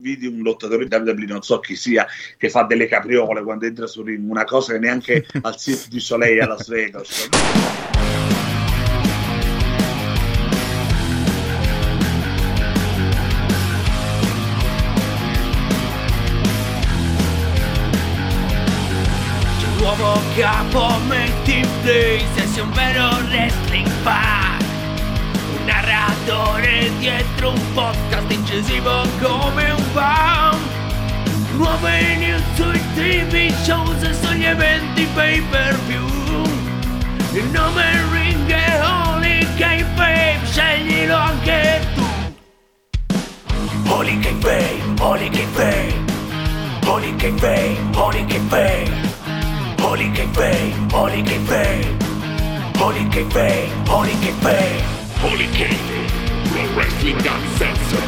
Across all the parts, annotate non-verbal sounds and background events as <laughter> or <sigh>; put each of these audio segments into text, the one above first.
vidi un lottatore di WWE, non so chi sia, che fa delle capriole quando entra su ring, una cosa che neanche <laughs> al Cirque du Soleil a Las Vegas. Nuovo capo metti in place se sei un vero wrestling fan narratore dietro un podcast incisivo come un bam Nuove news sui TV shows e sugli eventi pay per view Il nome ring è Holy K-Fame, sceglilo anche tu Holy K-Fame, Holy K-Fame Holy K-Fame, Holy K-Fame Holy K-Fame, Holy K-Fame Holy K-Fame, Holy K-Fame Holy K-Fame, Pro Wrestling Uncensored.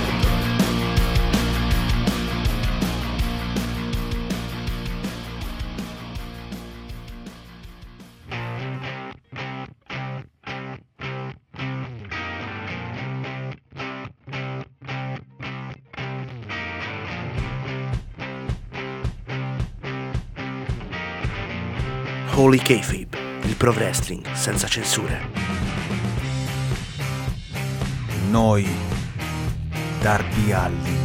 Holy Kayfabe, il pro wrestling senza censure. Noi, Darby Allin.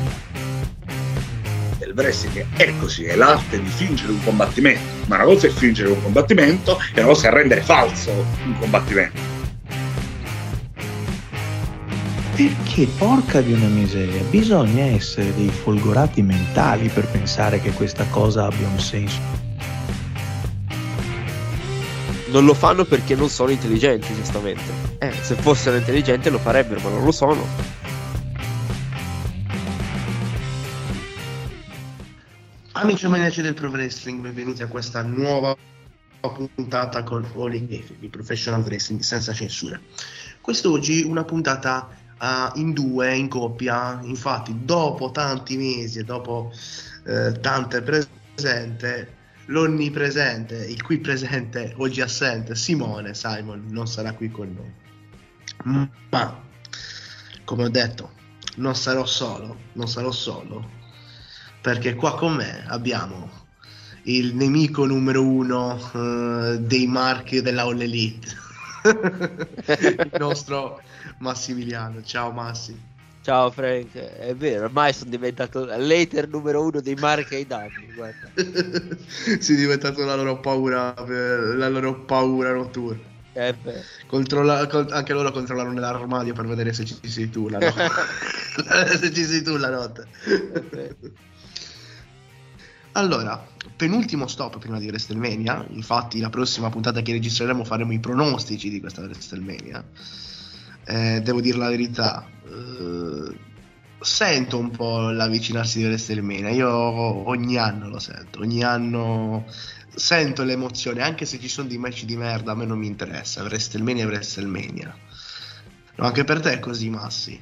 Il wrestling è così, è l'arte di fingere un combattimento, ma una cosa è fingere un combattimento e una cosa è rendere falso un combattimento. Perché, porca di una miseria, bisogna essere dei folgorati mentali per pensare che questa cosa abbia un senso. Non lo fanno perché non sono intelligenti, giustamente. Eh, se fossero intelligenti lo farebbero, ma non lo sono. Amici maniaci del Pro Wrestling, benvenuti a questa nuova puntata con in di Professional Wrestling senza censura. Quest'oggi una puntata uh, in due, in coppia, infatti dopo tanti mesi e dopo uh, tante presente, l'onnipresente, il qui presente, oggi assente, Simone Simon non sarà qui con noi. Ma, come ho detto, non sarò solo, non sarò solo, perché qua con me abbiamo il nemico numero uno uh, dei marchi della All Elite, <laughs> il nostro Massimiliano. Ciao Massi. Ciao Frank, è vero, ormai sono diventato l'hater numero uno dei marchi ai danni, guarda. <laughs> si è diventato la loro paura, la loro paura notturna. Eh. Controlla, con, anche loro controllano nell'armadio per vedere se ci sei tu la notte. <laughs> se ci sei tu la notte. allora, penultimo stop prima di WrestleMania. Infatti, la prossima puntata che registreremo faremo i pronostici di questa WrestleMania. Eh, devo dire la verità, eh, sento un po' l'avvicinarsi di WrestleMania. Io ogni anno lo sento, ogni anno sento l'emozione, anche se ci sono dei match di merda, a me non mi interessa. WrestleMania è WrestleMania. No, anche per te è così, Massi.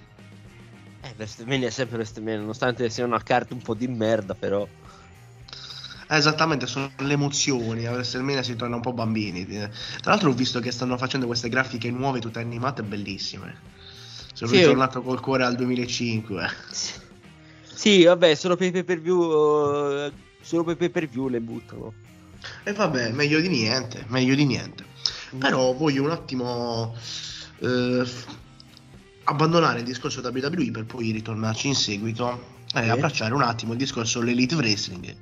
Eh, WrestleMania è sempre WrestleMania, nonostante sia una carta un po' di merda, però. Eh, esattamente, sono le emozioni. A WrestleMania si torna un po' bambini. Tra l'altro, ho visto che stanno facendo queste grafiche nuove, tutte animate, bellissime. Sono Sì, ritornato col cuore al 2005. Sì, vabbè, solo per pay per view. solo per pay per view le buttano. E vabbè, meglio di niente, meglio di niente. Però voglio un attimo eh, abbandonare il discorso WWE per poi ritornarci in seguito e Sì. abbracciare un attimo il discorso dell'Elite Wrestling,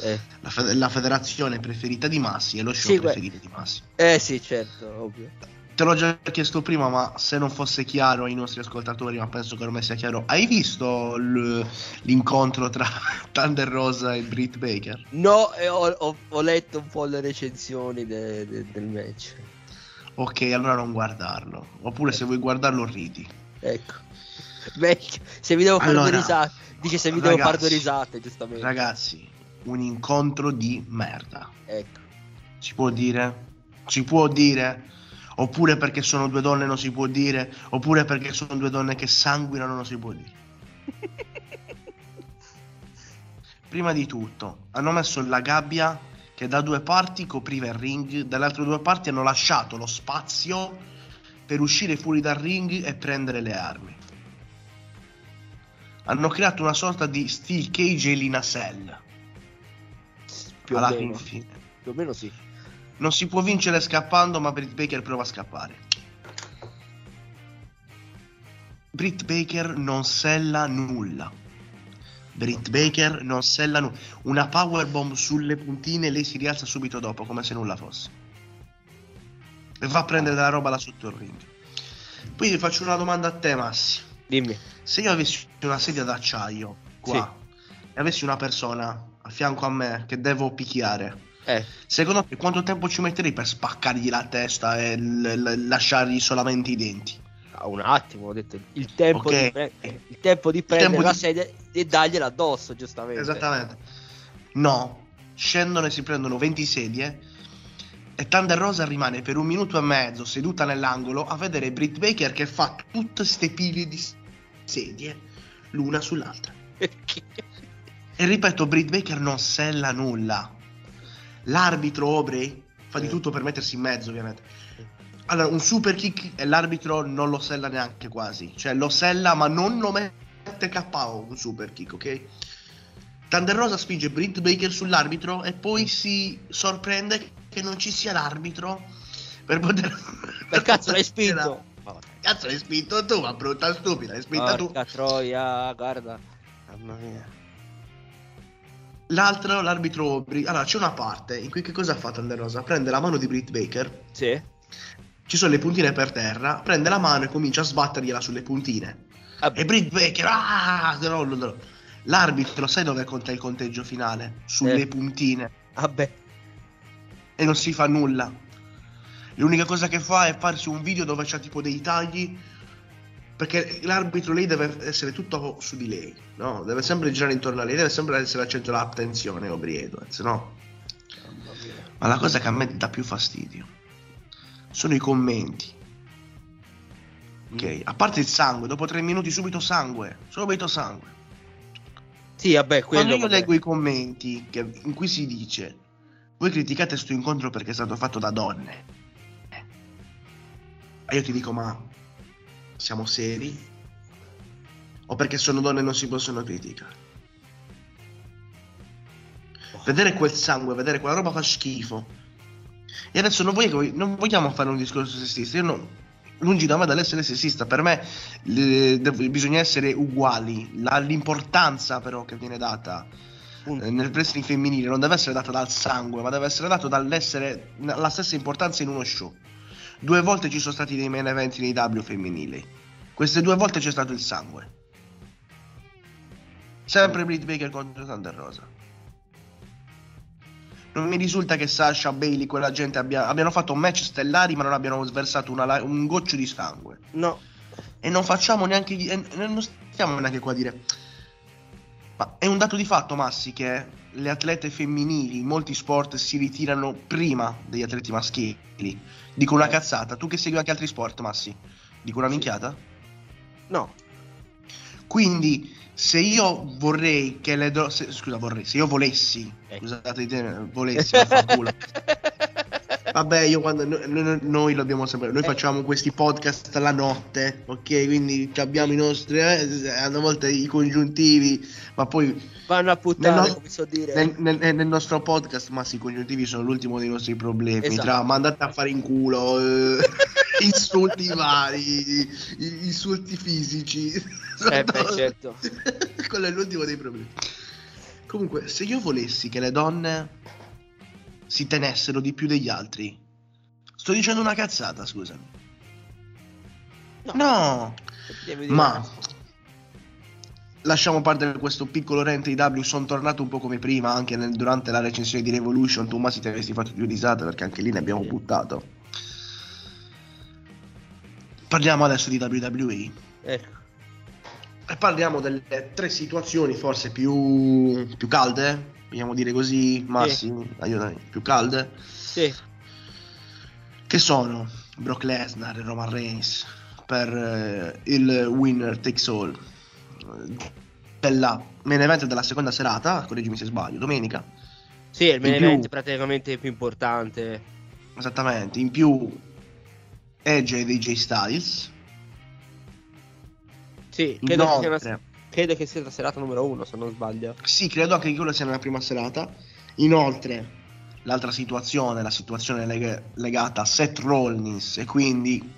Eh. la, fe- la federazione preferita di Massi e lo show Sì, preferito di Massi. Eh sì, certo, ovvio. Te l'ho già chiesto prima, ma se non fosse chiaro ai nostri ascoltatori, ma penso che ormai sia chiaro, hai visto l- l'incontro tra <laughs> Thunder Rosa e Britt Baker? No, e ho, ho- ho letto un po' le recensioni de- de- del match. Ok, allora non guardarlo. Oppure se vuoi guardarlo ridi. Ecco. Vecchio, se mi devo fare Allora, risate. Dice se mi devo fare due ragazzi, risate, giustamente. Ragazzi, un incontro di merda. Ecco. Si può dire? Si può dire? Oppure perché sono due donne non si può dire? Oppure perché sono due donne che sanguinano non si può dire? <laughs> Prima di tutto, hanno messo la gabbia che da due parti copriva il ring, dalle altre due parti hanno lasciato lo spazio per uscire fuori dal ring e prendere le armi. Hanno creato una sorta di steel cage e Linasell. Più o alla meno. fin fine. Più o meno sì. Non si può vincere scappando, ma Britt Baker prova a scappare. Britt Baker non sella nulla. Britt Baker non sella nulla. Una powerbomb sulle puntine, lei si rialza subito dopo, come se nulla fosse. E va a prendere della roba là sotto il ring. Ti faccio una domanda a te, Massi. Dimmi. Se io avessi una sedia d'acciaio qua e avessi una persona a fianco a me che devo picchiare, Eh, secondo te quanto tempo ci metterei per spaccargli la testa e l- l- lasciargli solamente i denti? ah, un attimo, ho detto il tempo, Ok. di, pre- il tempo di prendere tempo la di- sedia e dargliela addosso, giustamente. Esattamente. No, scendono e si prendono 20 sedie e Thunder Rosa rimane per un minuto e mezzo seduta nell'angolo a vedere Britt Baker che fa tutte ste pile di sedie l'una sull'altra. E ripeto, Britt Baker non sella nulla. L'arbitro Aubrey fa di Eh. tutto per mettersi in mezzo, ovviamente. Allora, un super kick e l'arbitro non lo sella neanche quasi. Cioè, lo sella, ma non lo mette KO un super kick, ok? Thunder Rosa spinge Britt Baker sull'arbitro e poi si sorprende che non ci sia l'arbitro per poter... Per cazzo <laughs> l'hai spinto? Cazzo l'hai spinto tu, ma brutta stupida, l'hai spinta tu. Porca troia, guarda. Mamma mia. L'altro, l'arbitro Aubrey. Allora, c'è una parte in cui che cosa fa Thunder Rosa? Prende la mano di Britt Baker, Sì. ci sono le puntine per terra, prende la mano e comincia a sbattergliela sulle puntine. Vabbè, E Britt Baker, ah, no, no, no. L'arbitro, sai dove conta il conteggio finale? Sulle Eh. puntine. vabbè. E non si fa nulla. L'unica cosa che fa è farsi un video dove c'ha tipo dei tagli. Perché l'arbitro lei deve essere tutto su di lei, no? Deve sempre girare intorno a lei, deve sempre essere al centro dell'attenzione, Aubrey Edwards, no? Ma la cosa che a me dà più fastidio sono i commenti. Ok, a parte il sangue, dopo tre minuti subito sangue, subito sangue. Sì, vabbè, quello Quando io vabbè. leggo i commenti che- in cui si dice voi criticate questo incontro perché è stato fatto da donne. E io ti dico ma siamo seri? O perché sono donne e non si possono criticare? Vedere quel sangue, vedere quella roba fa schifo. E adesso non, voglio- non vogliamo fare un discorso sessista. Io no, lungi da me dall'essere sessista. Per me le- dev- bisogna essere uguali. La- l'importanza però che viene data eh, nel wrestling femminile non deve essere data dal sangue, ma deve essere dato dall'essere la stessa importanza in uno show. Due volte ci sono stati dei main event nei W femminili. Queste due volte c'è stato il sangue. Sempre Britt Baker contro Thunder Rosa. Non mi risulta che Sasha, Bailey, quella gente abbia- abbiano fatto match stellari ma non abbiano sversato una un goccio di sangue. No. E non facciamo neanche. non stiamo neanche qua a dire. Ma è un dato di fatto, Massi, che le atlete femminili in molti sport si ritirano prima degli atleti maschili. Dico una Eh. cazzata. Tu che segui anche altri sport, Massi? Dico una minchiata? No. Quindi, se io vorrei che le donne. Scusa, vorrei. Se io volessi. Ecco. Scusate, il termine, volessi. <laughs> Vabbè, io quando noi, noi- lo abbiamo sempre. Noi Eh. facciamo questi podcast la notte, ok? Quindi abbiamo i nostri. eh, a volte i congiuntivi, ma poi Vanno a puttane, Nel no- so dire. nel, nel- nel nostro podcast, ma sì, i congiuntivi sono l'ultimo dei nostri problemi. Esatto. Tra mandate a fare in culo, eh, <laughs> insulti vari, insulti fisici. Eh, beh, certo. <laughs> Quello è l'ultimo dei problemi. Comunque, se io volessi che le donne si tenessero di più degli altri, sto dicendo una cazzata, scusami. No. No, ma lasciamo perdere questo piccolo rente IW. Sono tornato un po' come prima anche nel- durante la recensione di Revolution. Tu, ma si ti avresti fatto più risate perché anche lì ne abbiamo buttato. Parliamo adesso di WWE. Ecco. Parliamo delle tre situazioni forse più, più calde, vogliamo dire così, Massimo, aiutami, più calde, Sì. che sono Brock Lesnar e Roman Reigns per eh, il winner takes all. Della main event della seconda serata, correggimi se sbaglio, domenica, Sì, è il main In più- event praticamente più importante. esattamente, in più Edge e AJ Styles, Sì, credo che sia una, credo che sia la serata numero uno, se non sbaglio. Sì, credo anche che quella sia nella prima serata. Inoltre, l'altra situazione, la situazione lega- legata a Seth Rollins e quindi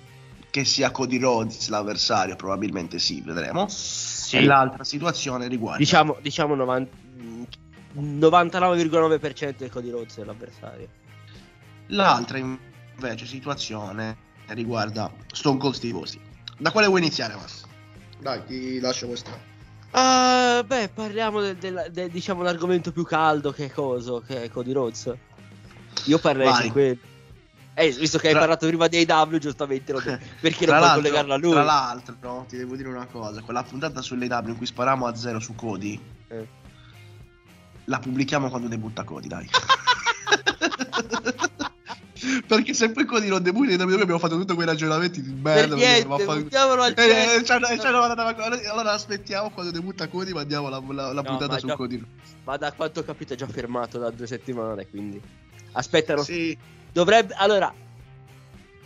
che sia Cody Rhodes l'avversario, probabilmente sì, vedremo. E l'altra situazione riguarda Diciamo, diciamo 90 99,9% di Cody Rhodes è l'avversario. l'altra invece situazione riguarda Stone Cold Steve Austin. Da quale vuoi iniziare, Max? Dai, ti lascio questa. Ah, beh, parliamo del, del- del- diciamo l'argomento più caldo che è coso, che è Cody Rhodes. Io parlerei Vai. di quello. Eh, visto che hai Tra- parlato prima di AW, giustamente lo <laughs> perché non puoi collegarlo a lui? Tra l'altro, no, ti devo dire una cosa: quella puntata sull'AW in cui spariamo a zero su Cody, Eh. la pubblichiamo quando debutta Cody, dai. <laughs> <laughs> Perché se poi Cody non debutta in WWE abbiamo fatto tutti quei ragionamenti di merda. niente, perché va a fa- buttiamolo al Eh, eh, eh, allora aspettiamo quando debutta Cody mandiamo la, la, la No, puntata su già- Cody. Ma da quanto ho capito è già fermato da due settimane, quindi... Aspettano. Sì, Dovrebbe... Allora...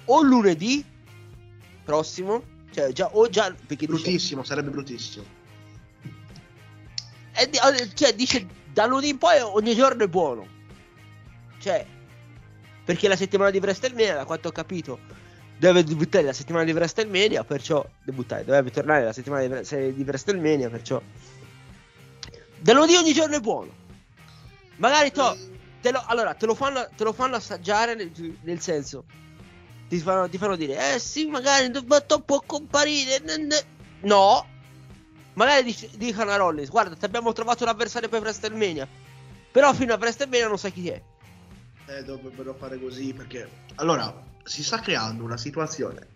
O lunedì prossimo, cioè già... O già... Perché dice... bruttissimo, sarebbe bruttissimo. è di- cioè dice da lunedì in poi ogni giorno è buono. Cioè... Perché la settimana di WrestleMania, da quanto ho capito, deve debuttare la settimana di WrestleMania, perciò debuttare, dovrebbe tornare la settimana di, di WrestleMania, perciò da lunedì ogni giorno è buono. Magari to, te lo, allora, te lo fanno, te lo fanno assaggiare nel, nel senso ti fanno, ti fanno dire "Eh sì, magari Dubbatto può comparire". No. Magari dic- dicono a Rollins "Guarda, ti abbiamo trovato un avversario per WrestleMania". Però fino a WrestleMania non sai chi è. Eh, dovrebbero fare così perché allora si sta creando una situazione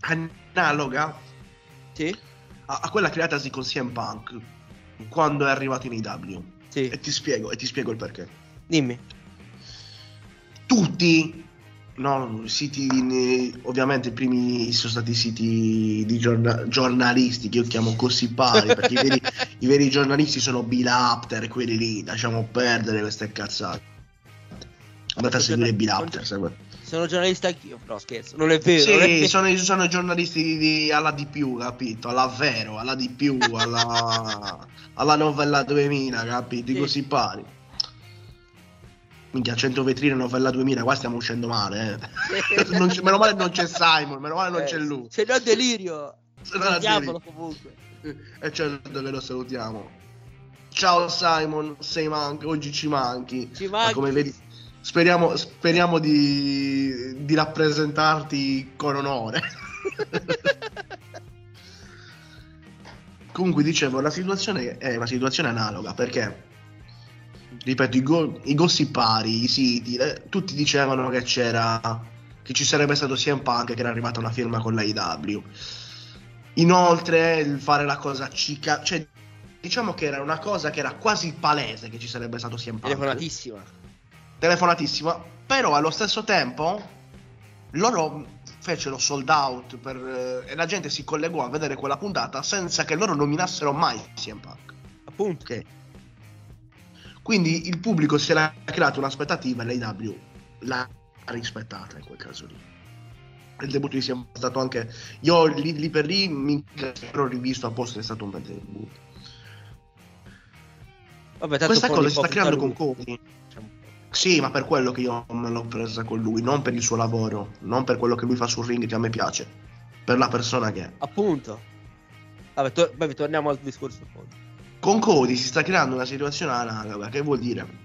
analoga Sì? a, a quella creatasi con CM Punk quando è arrivato in IW. Sì. E ti spiego, e ti spiego il perché. Dimmi. Tutti, no, siti, ovviamente i primi sono stati siti di giorna- giornalisti che io chiamo gossipari, perché i veri, <laughs> i veri giornalisti sono Bill Apter, quelli lì, lasciamo perdere queste cazzate. Andate a seguire Bill segue. Sono giornalista anch'io, no scherzo, non è vero. non è Sì, vero. sono, sono giornalisti di, di- alla di più, capito? Alla vero, alla di più, <laughs> alla, alla novella 2000, capito? Sì. gossipari. Minchia, 100 vetrine, novella 2000, qua stiamo uscendo male, eh. <laughs> Non c'è- meno male non c'è Simon, meno male non Eh, c'è lui. Se no delirio. Se no delirio. comunque. E certo che lo salutiamo. Ciao Simon, sei manchi, oggi ci manchi. Ci Ma manchi. come vedi, speriamo, speriamo di, di rappresentarti con onore. <laughs> Comunque dicevo, la situazione è una situazione analoga perché, ripeto, i, go- i gossipari, i siti, eh, tutti dicevano che c'era, che ci sarebbe stato CM Punk che era arrivata una firma con l'AEW. Inoltre, il fare la cosa cica, cioè, diciamo che era una cosa che era quasi palese che ci sarebbe stato CM Punk Telefonatissima. Telefonatissima, però allo stesso tempo loro fecero sold out per, eh, e la gente si collegò a vedere quella puntata senza che loro nominassero mai CM Punk. Appunto. Ok. Quindi il pubblico si era creato un'aspettativa e l'AW l'ha rispettata in quel caso lì. Il debutto di CM è stato anche io lì, lì per lì mi ero rivisto apposta è stato un bel debutto. Vabbè, Questa cosa si sta creando con. Diciamo. Sì, ma per quello che io me l'ho presa con lui, non per il suo lavoro, non per quello che lui fa sul ring che a me piace, per la persona che è. Appunto. Vabbè, to- vabbè, torniamo al discorso. Con Cody si sta creando una situazione analoga, che vuol dire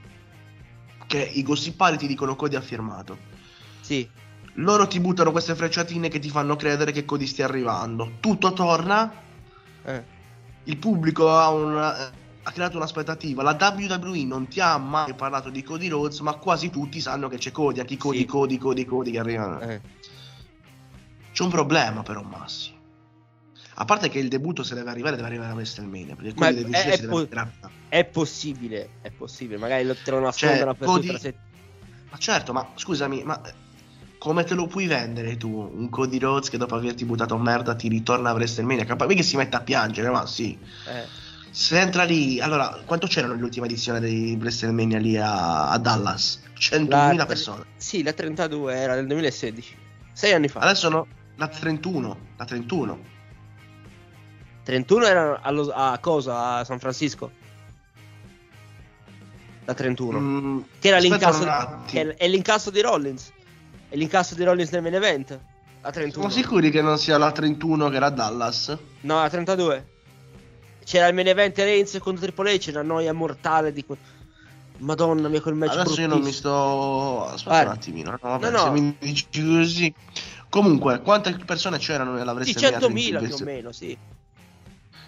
che i gossipari ti dicono Cody ha firmato. Sì. Loro ti buttano queste frecciatine che ti fanno credere che Cody stia arrivando. Tutto torna, Eh. il pubblico ha, una- ha creato un'aspettativa. La WWE non ti ha mai parlato di Cody Rhodes, ma quasi tutti sanno che c'è Cody. A chi Cody, Sì. Cody, Cody, Cody che arrivano. eh. C'è un problema però, Massi. A parte che il debutto se deve arrivare, deve arrivare a WrestleMania. Perché Ma è- è deve po- È possibile, è possibile. Magari lo, te lo nascondono Cioè, Cody- settimana. Ma certo, ma scusami, ma eh, come te lo puoi vendere tu? Un Cody Rhodes che dopo averti buttato merda ti ritorna a WrestleMania? Capace che si mette a piangere, ma sì. Eh. Se entra lì, allora, quanto c'erano nell'ultima edizione di WrestleMania lì a, a Dallas? 100.000 La- persone. Sì, la 32 era nel 2016. Sei anni fa. Adesso no, la 31, la 31. 31 era allo- a cosa? A San Francisco? Da 31. Mm, che era l'incasso, che è l'incasso di Rollins. È l'incasso di Rollins nel main event. A 31. Siamo sicuri che non sia la 31 che era Dallas? No, a 32. C'era il main event Reigns contro Triple H, la noia mortale di que- Madonna mia, quel match Adesso io non mi sto. Aspetta Guarda. un attimino. No, vabbè, No, no. Se mi dici così. Comunque, quante persone c'erano nella Sì, WrestleMania 100.000 più 31? o meno, sì.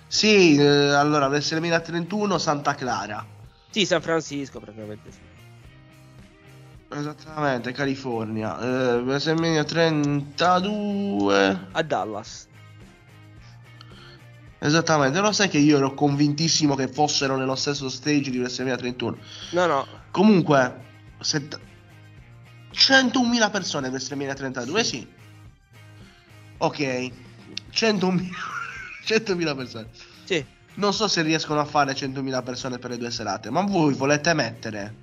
Sì, eh, allora WrestleMania 31 Santa Clara. Sì, San Francisco praticamente sì. Esattamente, California. Eh, WrestleMania 32. A Dallas. Esattamente, lo sai che io ero convintissimo che fossero nello stesso stage di WrestleMania 31. No, no. Comunque, sett- 101.000 persone a WrestleMania 32, sì. Ok, 100.000 100.000 <laughs> persone. Sì. Non so se riescono a fare 100.000 persone per le due serate, ma voi volete mettere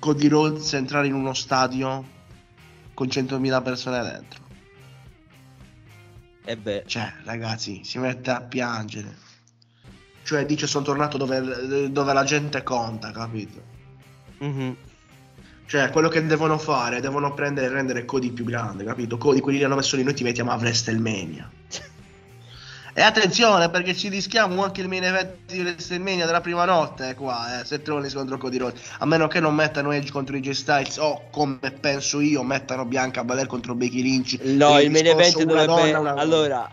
Cody Rhodes entrare in uno stadio con 100.000 persone dentro? E beh. Cioè, ragazzi, si mette a piangere. Cioè, dice sono tornato dove, dove la gente conta, capito? Mhm. Cioè, quello che devono fare, devono prendere e rendere Cody più grande, capito? Cody, quelli che hanno messo lì, noi ti mettiamo a WrestleMania. <laughs> E attenzione, perché ci rischiamo anche il main event di WrestleMania della prima notte, eh, qua, eh, Seth Rollins contro Cody Rhodes. A meno che non mettano Edge contro i Styles o, come penso io, mettano Bianca Belair contro Becky Lynch. No, Per il main event una dovrebbe. donna, una. Allora,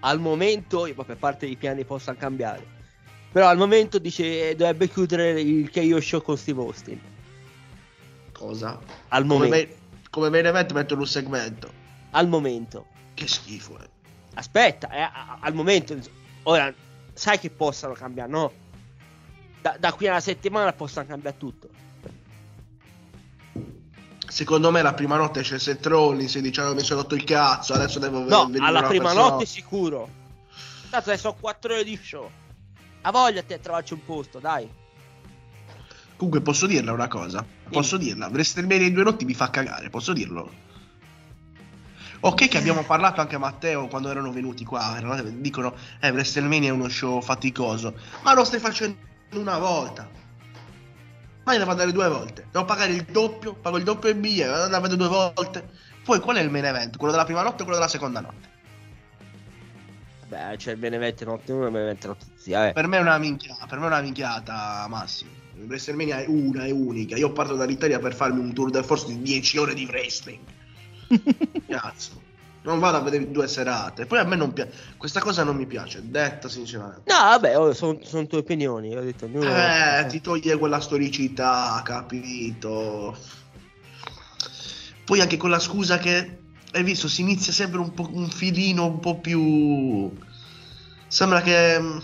al momento, io, per parte i piani possano cambiare. Però al momento dice dovrebbe chiudere il KO show con Steve Austin. Cosa? Al Come momento. main, come main event mettono un segmento. Al momento. Che schifo, eh. Aspetta, eh, al momento. Ora, sai che possano cambiare, no? Da, da qui a una settimana possano cambiare tutto. Secondo me la prima notte c'è Seth Rollins diciamo mi sono rotto il cazzo, adesso devo No, venire alla prima persona- notte sicuro. Tanto adesso sono 4 ore di show. A voglia te trovarci un posto, dai. Comunque posso dirla una cosa? Posso dirla? WrestleMania in due notti mi fa cagare, posso dirlo? Ok che abbiamo parlato anche a Matteo quando erano venuti qua, dicono eh WrestleMania è uno show faticoso, ma lo stai facendo una volta. Ma io devo andare due volte, devo pagare il doppio, pago il doppio e biglietto, devo andare a vedere due volte. Poi qual è il main event? Quello della prima notte o quello della seconda notte? Beh, c'è il Benevento notte 1 e il Benevento notte zia, eh. Per me è una minchiata, per me è una minchiata Massimo. WrestleMania è una, è unica. Io parto dall'Italia per farmi un tour de force di 10 ore di wrestling. <laughs> Cazzo. Non vado a vedere due serate. Poi a me non piace. Questa cosa non mi piace, detta sinceramente. No, vabbè, sono tue opinioni. Ho detto, ognuno... Eh, ti toglie quella storicità, capito? Poi anche con la scusa che hai visto, si inizia sempre un po' un filino un po' più. Sembra che. mm,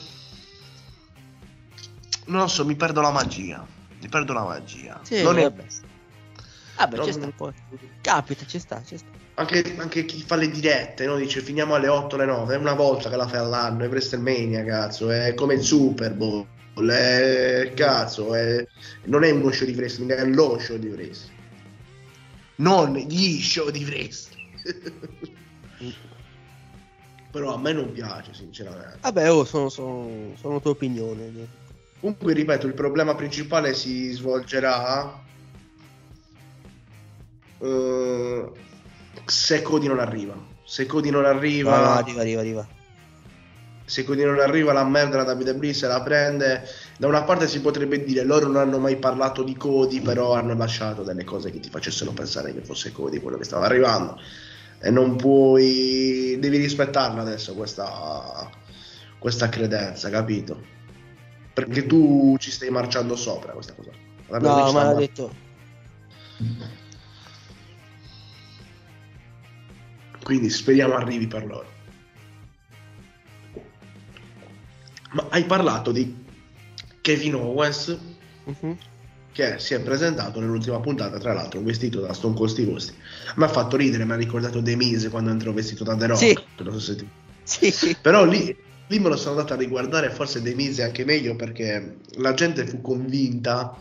Non lo so, mi perdo la magia. Mi perdo la magia. Sì, Non è- vabbè. Non- ci sta poi. Capita, ci sta, ci sta. Anche, anche chi fa le dirette, no? Dice finiamo alle 8, alle 9, è una volta che la fai all'anno, è WrestleMania, cazzo, è come il Super Bowl, è, cazzo, è- non è uno show di wrestling, è lo show di wrestling. Non gli show di wrestling. <laughs> Però a me non piace, sinceramente. Vabbè, oh, sono, sono, sono tue opinioni. Comunque, ripeto, il problema principale si svolgerà eh, se Cody non arriva. Se Cody non arriva, No, arriva, arriva, arriva. se Cody non arriva, la merda la WWE se la prende. Da una parte si potrebbe dire loro non hanno mai parlato di Cody, però hanno lasciato delle cose che ti facessero pensare che fosse Cody quello che stava arrivando. E non puoi, devi rispettarla adesso questa, questa credenza, capito? Perché tu ci stai marciando sopra questa cosa. La WWE No, ma l'ha detto. Quindi speriamo arrivi per loro. Ma hai parlato di Kevin Owens Mhm. che si è presentato nell'ultima puntata, tra l'altro vestito da Stone Cold Steve Austin. Mi ha fatto ridere, mi ha ricordato The Miz quando entrò vestito da The Rock. Sì. Non so ti- Sì. Però lì, lì me lo sono andato a riguardare, forse Miz è anche meglio perché la gente fu convinta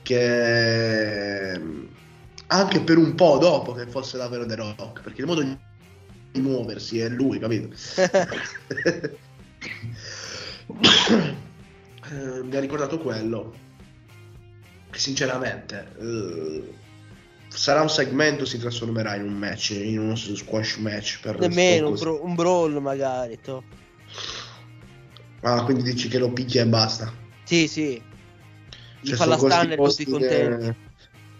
che anche per un po' dopo che fosse davvero The Rock, perché il modo muoversi, è lui, capito? Eh, mi ha ricordato quello. Che sinceramente eh, sarà un segmento, si trasformerà in un match, in uno squash match per Nemmeno un, bro- un brawl magari. to. Ah, quindi dici che lo picchia e basta. Sì, sì. Cioè, fa la stunner tutti contenti. che-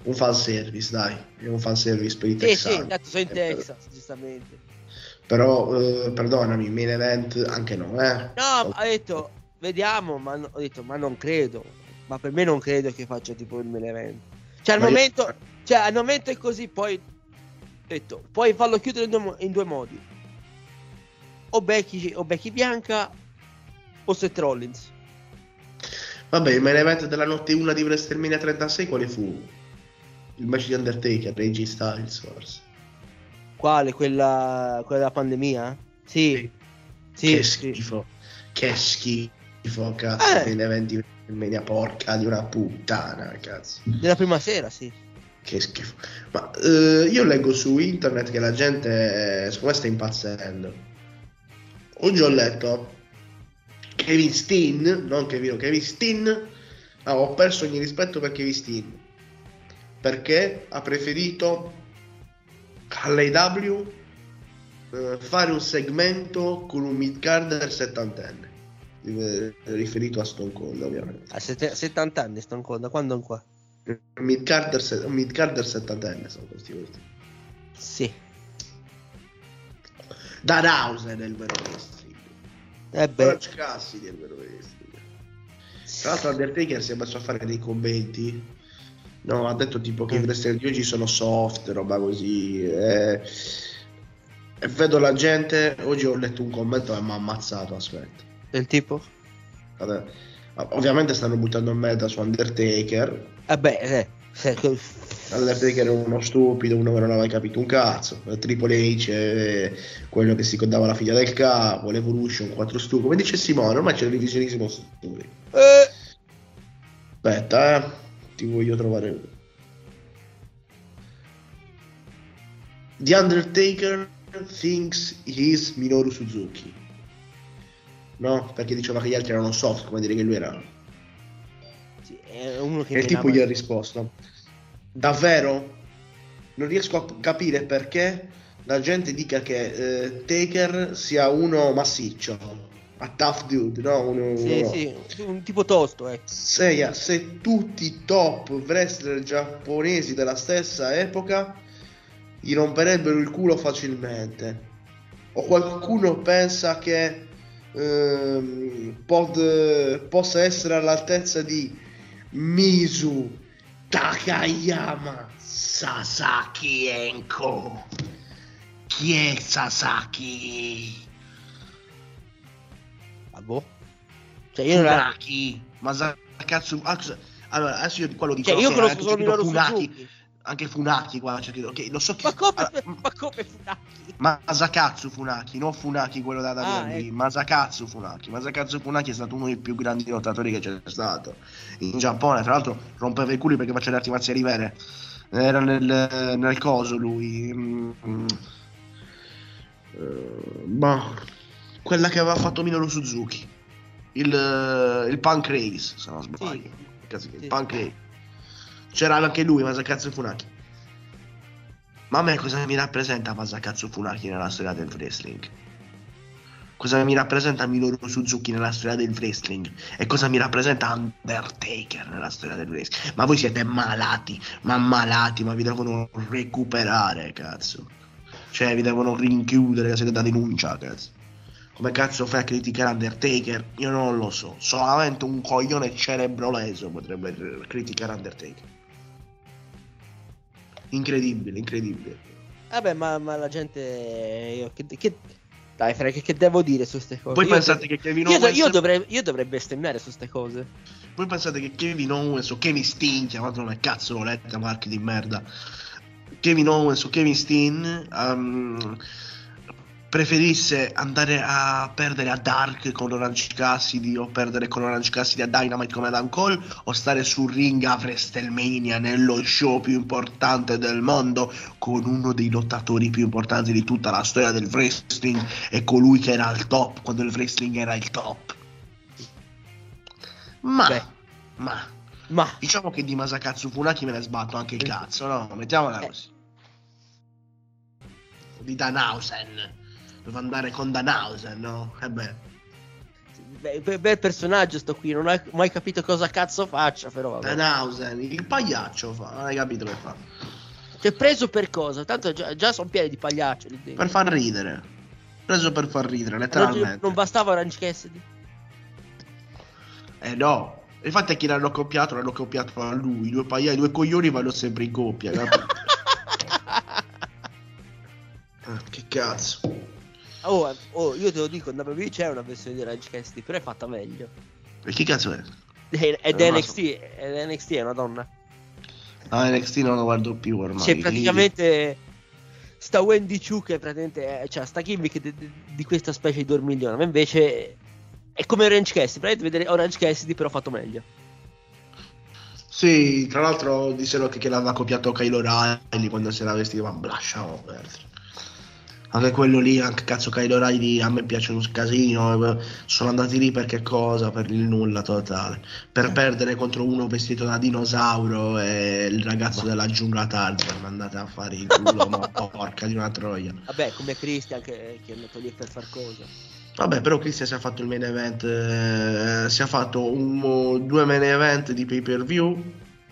Un fan service, dai, è un fan service per i Sì, texani. sì, tanto sono in Eh, per- Texas, giustamente. Però, eh, perdonami, main event anche no, eh. No, ha detto, vediamo, ma no- ho detto, ma non credo. Ma per me non credo che faccia tipo il main event. Cioè al Ma io- momento, cioè al momento è così, poi detto, puoi farlo chiudere in due, in due modi. O Becky, o Becky Bianca o Seth Rollins. Vabbè, il main event della notte 1 di WrestleMania 36 quale fu? Il match di Undertaker, AJ Styles forse. Quale? Quella, quella della pandemia? Sì. Sì, che sì. schifo. Che schifo, cazzo. Eh. Main event di WrestleMania, porca di una puttana, cazzo. Della prima sera, sì. Che schifo. Ma eh, io leggo su internet che la gente, secondo me, sta impazzendo. Oggi ho letto Kevin Steen, non Kevin, Kevin Steen. Ah, ho perso ogni rispetto per Kevin Steen. Perché ha preferito all'AW eh, fare un segmento con un mid-carder settantenne. Eh, Riferito a Stone Cold, ovviamente. A sette- 70 anni Stone Cold, da quando in qua? Mid-carder, se- un mid-carder settantenne sono questi ultimi. Sì. Danhausen è il vero wrestling. Eh Orange Cassidy è il vero wrestling. Tra l'altro Undertaker si è messo a fare dei commenti. No, ha detto tipo che i Mm. wrestler di oggi sono soft, roba così. eh. E vedo la gente. Oggi ho letto un commento e mi ha ammazzato. Aspetta. del tipo? Vabbè. Ovviamente stanno buttando merda su Undertaker. Eh beh, eh, se- Undertaker è uno stupido, uno che non aveva capito un cazzo. Triple H quello che si condava la figlia del capo, l'Evolution, quattro stupidi. Come dice Simone, ormai c'è il revisionismo stupidi. Eh, Aspetta, eh. Ti voglio trovare. The Undertaker thinks he is Minoru Suzuki. No, perché diceva che gli altri erano soft, come dire che lui era. sì, è uno che E il tipo gli ha risposto: Davvero? Non riesco a capire perché la gente dica che eh, Taker sia uno massiccio. A tough dude, no? Uno, Sì, uno- sì, un tipo tosto, ecco. Se, se tutti i top wrestler giapponesi della stessa epoca gli romperebbero il culo facilmente. O qualcuno pensa che ehm, pod- possa essere all'altezza di Misu Takayama Sasaki Enko. Chi è Sasaki? Cioè, io non la... Masakatsu. ah, Allora, adesso io qua lo dico. Cioè, io conosco solo Minoru Funaki. Anche Funaki qua scritto. Ok, lo so che. Ma come, allora, ma come Funaki? Masakatsu Funaki, non Funaki quello da Ah, WWE, ecco. Masakatsu Funaki. Masakatsu Funaki è stato uno dei più grandi lottatori che c'è stato in Giappone. Tra l'altro rompeva i culi perché faceva le arti marziali vere. Era nel, nel coso lui. mm, eh, ma quella che aveva fatto Minoru Suzuki. Il, eh, il Punk Race, se non sbaglio. Cazzo, il Sì. Punk Race. C'era anche lui, Masakatsu Funaki. Ma a me cosa mi rappresenta Masakatsu Funaki nella storia del wrestling? Cosa mi rappresenta Minoru Suzuki nella storia del wrestling? E cosa mi rappresenta Undertaker nella storia del wrestling? Ma voi siete malati, ma malati, ma vi devono recuperare, cazzo. Cioè, vi devono rinchiudere, siete da denuncia, cazzo. Come cazzo fai a criticare Undertaker? Io non lo so. Solamente un coglione cerebroleso potrebbe criticare Undertaker. Incredibile, incredibile. Vabbè, ma, ma la gente... Io, che, che- Dai, Frank, che, che devo dire su queste cose? Voi Io pensate do- che Kevin Io, do- Owens... io dovrei, io dovrei bestemmiare su queste cose. Voi pensate che Kevin Owens o Kevin Steen, chiamatelo cazzo volete, marchi di merda. Kevin Owens o Kevin Steen um, preferisse andare a perdere a Dark con Orange Cassidy o perdere con Orange Cassidy a Dynamite come Adam Cole o stare sul ring a WrestleMania nello show più importante del mondo con uno dei lottatori più importanti di tutta la storia del wrestling e colui che era al top quando il wrestling era il top. Ma Beh. ma Ma. diciamo che di Masakatsu Funaki me ne sbatto anche il cazzo no? Mettiamola Eh. così. Di Danhausen doveva andare con Danhausen no? e beh beh, be- bel personaggio sto qui, non ho mai capito cosa cazzo faccia, però vabbè. Danhausen il pagliaccio fa non hai capito che fa Cioè, preso per cosa? Tanto già, già sono pieni di pagliaccio lì dentro. per far ridere preso per far ridere letteralmente non bastava Orange Cassidy? eh no infatti a chi l'hanno accoppiato l'hanno accoppiato a lui i due pagliai i due coglioni vanno sempre in coppia? <laughs> Ah, che cazzo oh, eh, oh, io te lo dico, da WWE c'è una versione di Orange Cassidy, però è fatta meglio. e chi cazzo è? Ed è non la NXT, è NXT è una donna. ah NXT non lo guardo più ormai C'è praticamente sta Wendy Chu che praticamente è, cioè sta gimmick di, di- di questa specie di dormiglione, ma invece è come Orange Cassidy, praticamente vedere Orange Cassidy però fatto meglio. Sì, tra l'altro dissero che, che l'aveva copiato Kylo Riley quando si era vestito, ma lasciamo perdere. Anche quello lì, anche cazzo Kylo Riley, a me piace un casino, eh, sono andati lì per che cosa? Per il nulla totale. Per perdere contro uno vestito da dinosauro e il ragazzo della giungla Tarzan, andate a fare il culo, ma <laughs> porca di una troia. Vabbè, come Christian che, che è andato lì per far cosa. Vabbè, però Christian si è fatto il main event, eh, si è fatto un- due main event di pay per view,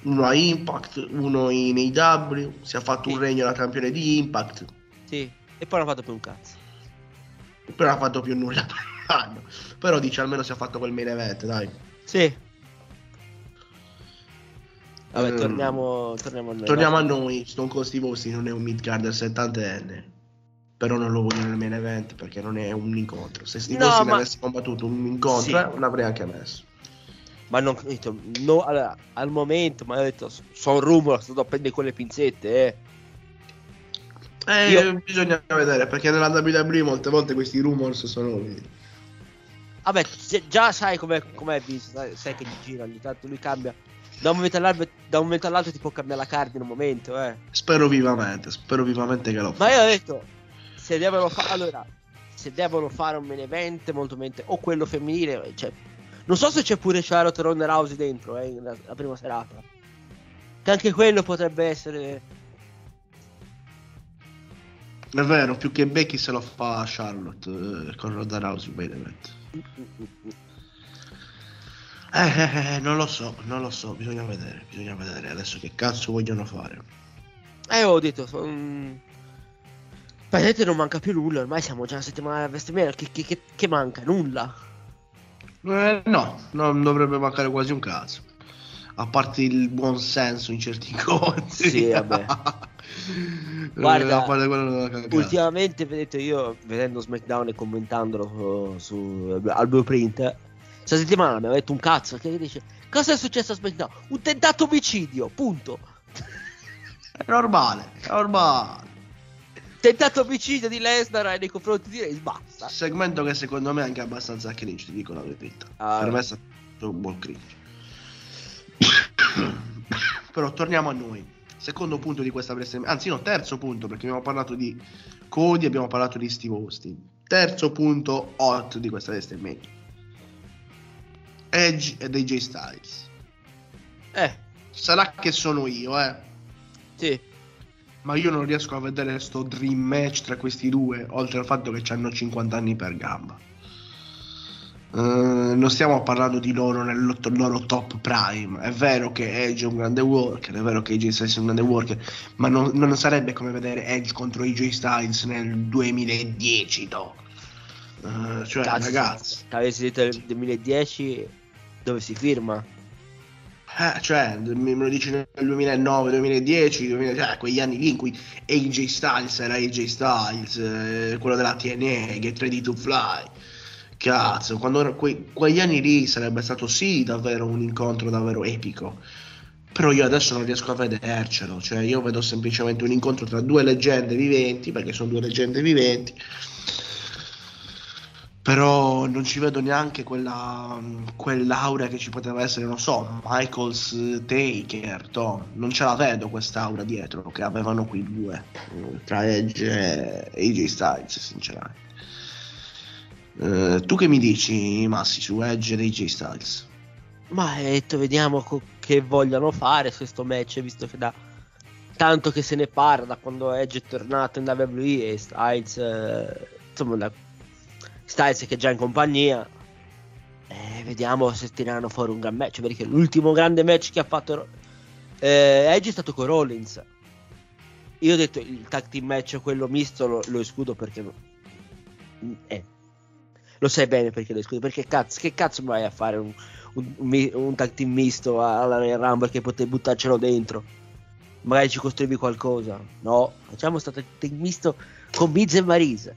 uno a Impact, uno in AW, si è fatto un Sì. regno da campione di Impact, Sì, e poi non ha fatto più un cazzo. però non ha fatto più nulla per un anno. Però dice almeno si è fatto quel main event, dai. Sì. Vabbè, Mm. torniamo, torniamo a noi. Torniamo va. a noi, Stone Cold Steve Austin non è un mid-carder 70enne, però non lo voglio nel main event perché non è un incontro. Se Steve No, Austin ma- avesse combattuto un incontro, Sì. eh, l'avrei anche messo. Ma non detto, no, allora, al momento, ma ho detto, sono rumor, sto a prendere con le pinzette, eh. Eh, Io- bisogna vedere perché nella WWE molte volte questi rumors sono Vabbè, gi- già sai com'è, com'è Vince, sai, che gira ogni tanto, lui cambia. Da un, momento all'altro, da un momento all'altro ti può cambiare la card in un momento, eh. Spero vivamente, spero vivamente che lo Ma fa. io ho detto, se devono fare, allora, se devono fare un main event molto mente, o quello femminile, cioè, non so se c'è pure Charlotte Ronda Rousey dentro, eh, la, la prima serata. Che anche quello potrebbe essere... È vero, più che Becky se lo fa Charlotte eh, con Ronda Rousey main event. Eh, eh, eh, non lo so, non lo so, bisogna vedere, bisogna vedere adesso che cazzo vogliono fare. Eh, ho detto, son... Praticamente non manca più nulla, ormai siamo già a settimana della vestimenta, che, che, che, che manca? Nulla. Eh, no, non dovrebbe mancare quasi un cazzo. A parte il buon senso in certi <laughs> conti. Sì, vabbè. Eh, <laughs> Guarda. Ultimamente, vedete, io vedendo SmackDown e commentandolo uh, su, al blueprint, questa settimana mi ha detto un cazzo che dice: Cosa è successo a SmackDown? Un tentato omicidio, punto. È normale, è normale. Tentato omicidio di Lesnar nei confronti di Reigns, basta. Segmento che secondo me è anche abbastanza cringe, ti dico la verità. Ah. Per me è stato un buon cringe. <coughs> Però torniamo a noi. Secondo punto di questa WrestleMania, anzi no, terzo punto, perché abbiamo parlato di Cody, abbiamo parlato di Steve Austin. Terzo punto hot di questa WrestleMania. Edge ed AJ Styles. Eh, Sarà che sono io, eh. sì. Ma io non riesco a vedere sto dream match tra questi due, oltre al fatto che hanno 50 anni per gamba. Eh, non stiamo parlando di loro nel loro top prime. È vero che Edge è un grande worker, è vero che AJ Styles è un grande worker, ma non, non sarebbe come vedere Edge contro AJ Styles nel 2010, no. Eh, cioè, Cazzo, ragazzi, avessi detto nel 2010 dove si firma. eh, cioè, me lo dici nel 2009, 2010, 2000, cioè, quegli anni lì in cui AJ Styles era AJ Styles, eh, quello della TNA, Get Ready to Fly. Cazzo, quando, que- quegli anni lì sarebbe stato sì davvero un incontro davvero epico. Però io adesso non riesco a vedercelo, cioè io vedo semplicemente un incontro tra due leggende viventi, perché sono due leggende viventi, Però non ci vedo neanche quella, quell'aura che ci poteva essere, non so, Michaels Taker, Tom. Non ce la vedo quest'aura dietro che avevano quei due, tra Edge e AJ Styles, sinceramente. Eh, tu che mi dici, Massi, su Edge ed AJ Styles? Ma detto, vediamo co- che vogliono fare su questo match, visto che da tanto che se ne parla da quando Edge è tornato in WWE e Styles, eh, insomma, da Styles che è già in compagnia. Eh, vediamo se tireranno fuori un gran match, perché l'ultimo grande match che ha fatto eh, Edge è stato con Rollins. Io ho detto il tag team match, quello misto, lo, lo escludo perché... no- eh, lo sai bene perché lo escludo, perché cazzo, che cazzo vai a fare un, un, un un tag team misto alla Royal Rumble che potevi buttarcelo dentro? Magari ci costruivi qualcosa. No, facciamo sto tag team misto con Miz e Marise.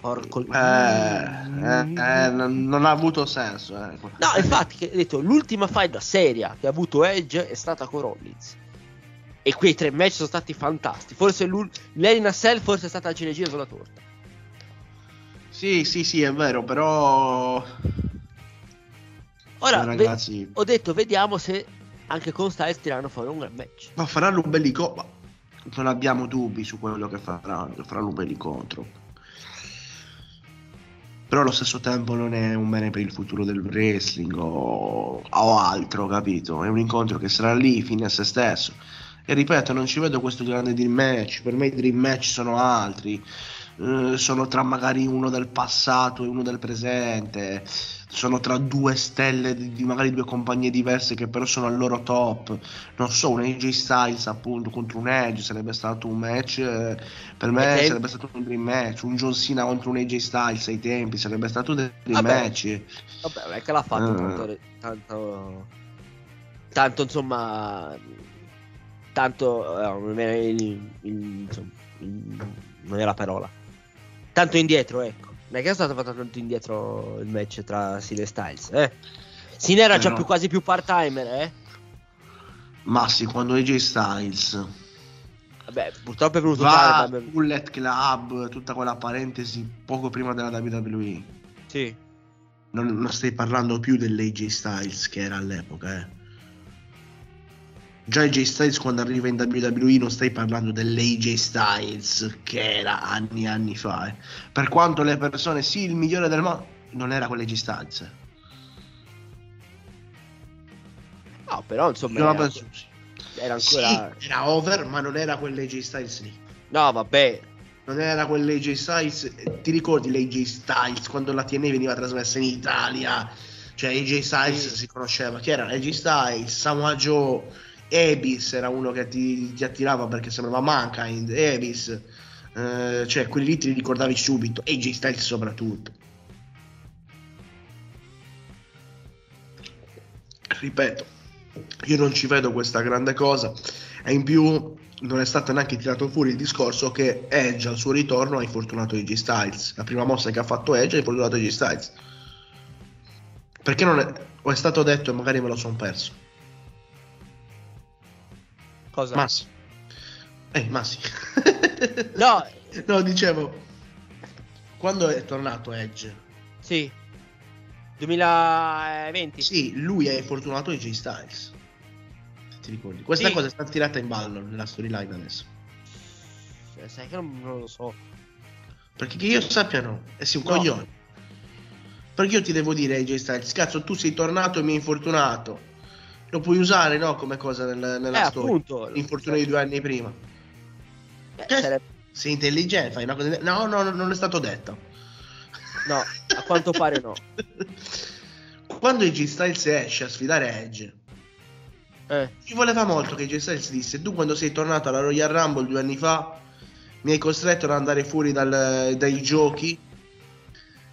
Porco... Eh, eh, eh, non ha avuto senso. eh. No, infatti, che- detto, l'ultima fight seria che ha avuto Edge è stata con Rollins. E quei tre match sono stati fantastici. Forse l'Elina Cell forse è stata la ciliegina sulla torta. Sì, sì, sì, è vero, però... Ora, Eh, ve- ragazzi, ho detto, vediamo se anche con Styles tirano fuori un gran match. ma faranno un bel incontro. Non abbiamo dubbi su quello che faranno, faranno un bel incontro. Però allo stesso tempo non è un bene per il futuro del wrestling o, o altro, capito? È un incontro che sarà lì fine a se stesso. E ripeto, non ci vedo questo grande dream match. Per me i dream match sono altri. Eh, sono tra magari uno del passato e uno del presente. Sono tra due stelle di, di magari due compagnie diverse che però sono al loro top. Non so, un AJ Styles appunto contro un Edge sarebbe stato un match. eh, per me tempi- sarebbe stato un dream match. Un John Cena contro un AJ Styles ai tempi sarebbe stato un dream Vabbè. match. Vabbè, è che l'ha fatto Eh. tanto, tanto, tanto, insomma, tanto, eh, non era il, il- insomma, il- non è la parola, tanto indietro, ecco. Non è che è stato fatto tanto indietro il match tra Sina e Styles, eh. Sina era Eh, già no. più, quasi più part-timer, eh. Ma sì, quando AJ Styles Vabbè, purtroppo è venuto va tardi. a Bullet Club, tutta quella parentesi poco prima della WWE. Sì. Non, non stai parlando più dell'AJ Styles che era all'epoca, eh. Già AJ Styles quando arriva in WWE non stai parlando dell'AJ Styles che era anni e anni fa. eh. Per quanto le persone, sì, il migliore del mondo, non era quell'AJ Styles. eh. No, però, insomma, era, penso- era Sì, ancora... era over, ma non era quell'AJ Styles lì. No, vabbè. Non era quell'AJ Styles. eh, Ti ricordi l'AJ Styles quando la TNA veniva trasmessa in Italia? Cioè AJ Styles Sì. si conosceva. Chi era? AJ Styles, Samoa Joe, Ebis era uno che ti, ti attirava perché sembrava Mankind, Ebis. eh, cioè quelli lì ti ricordavi subito. AJ Styles soprattutto. Ripeto, io non ci vedo questa grande cosa. E in più non è stato neanche tirato fuori il discorso che Edge al suo ritorno ha infortunato AJ Styles. La prima mossa che ha fatto Edge ha infortunato AJ Styles. Perché non è, o è stato detto e magari me lo sono perso. Cosa? Massi. Eh, Massi. No, <laughs> no, dicevo, quando è tornato Edge, sì. 2020. sì, lui ha infortunato AJ Styles. Se Ti ricordi? Questa Sì. cosa è stata tirata in ballo nella storyline adesso. Eh, Sai che non, non lo so. Perché che io sappia no, e sei un No. coglione. Perché io ti devo dire AJ Styles, cazzo tu sei tornato e mi hai infortunato. Lo puoi usare, no, come cosa nel- nella Eh, storia. appunto. L'infortunio di due anni prima. Eh, sarebbe- Sei intelligente, fai una cosa... No, no, no, non è stato detto. No, a quanto pare no. <laughs> Quando AJ Styles esce a sfidare Edge, Eh, ci voleva molto che AJ Styles disse, tu quando sei tornato alla Royal Rumble due anni fa, mi hai costretto ad andare fuori dal- dai giochi.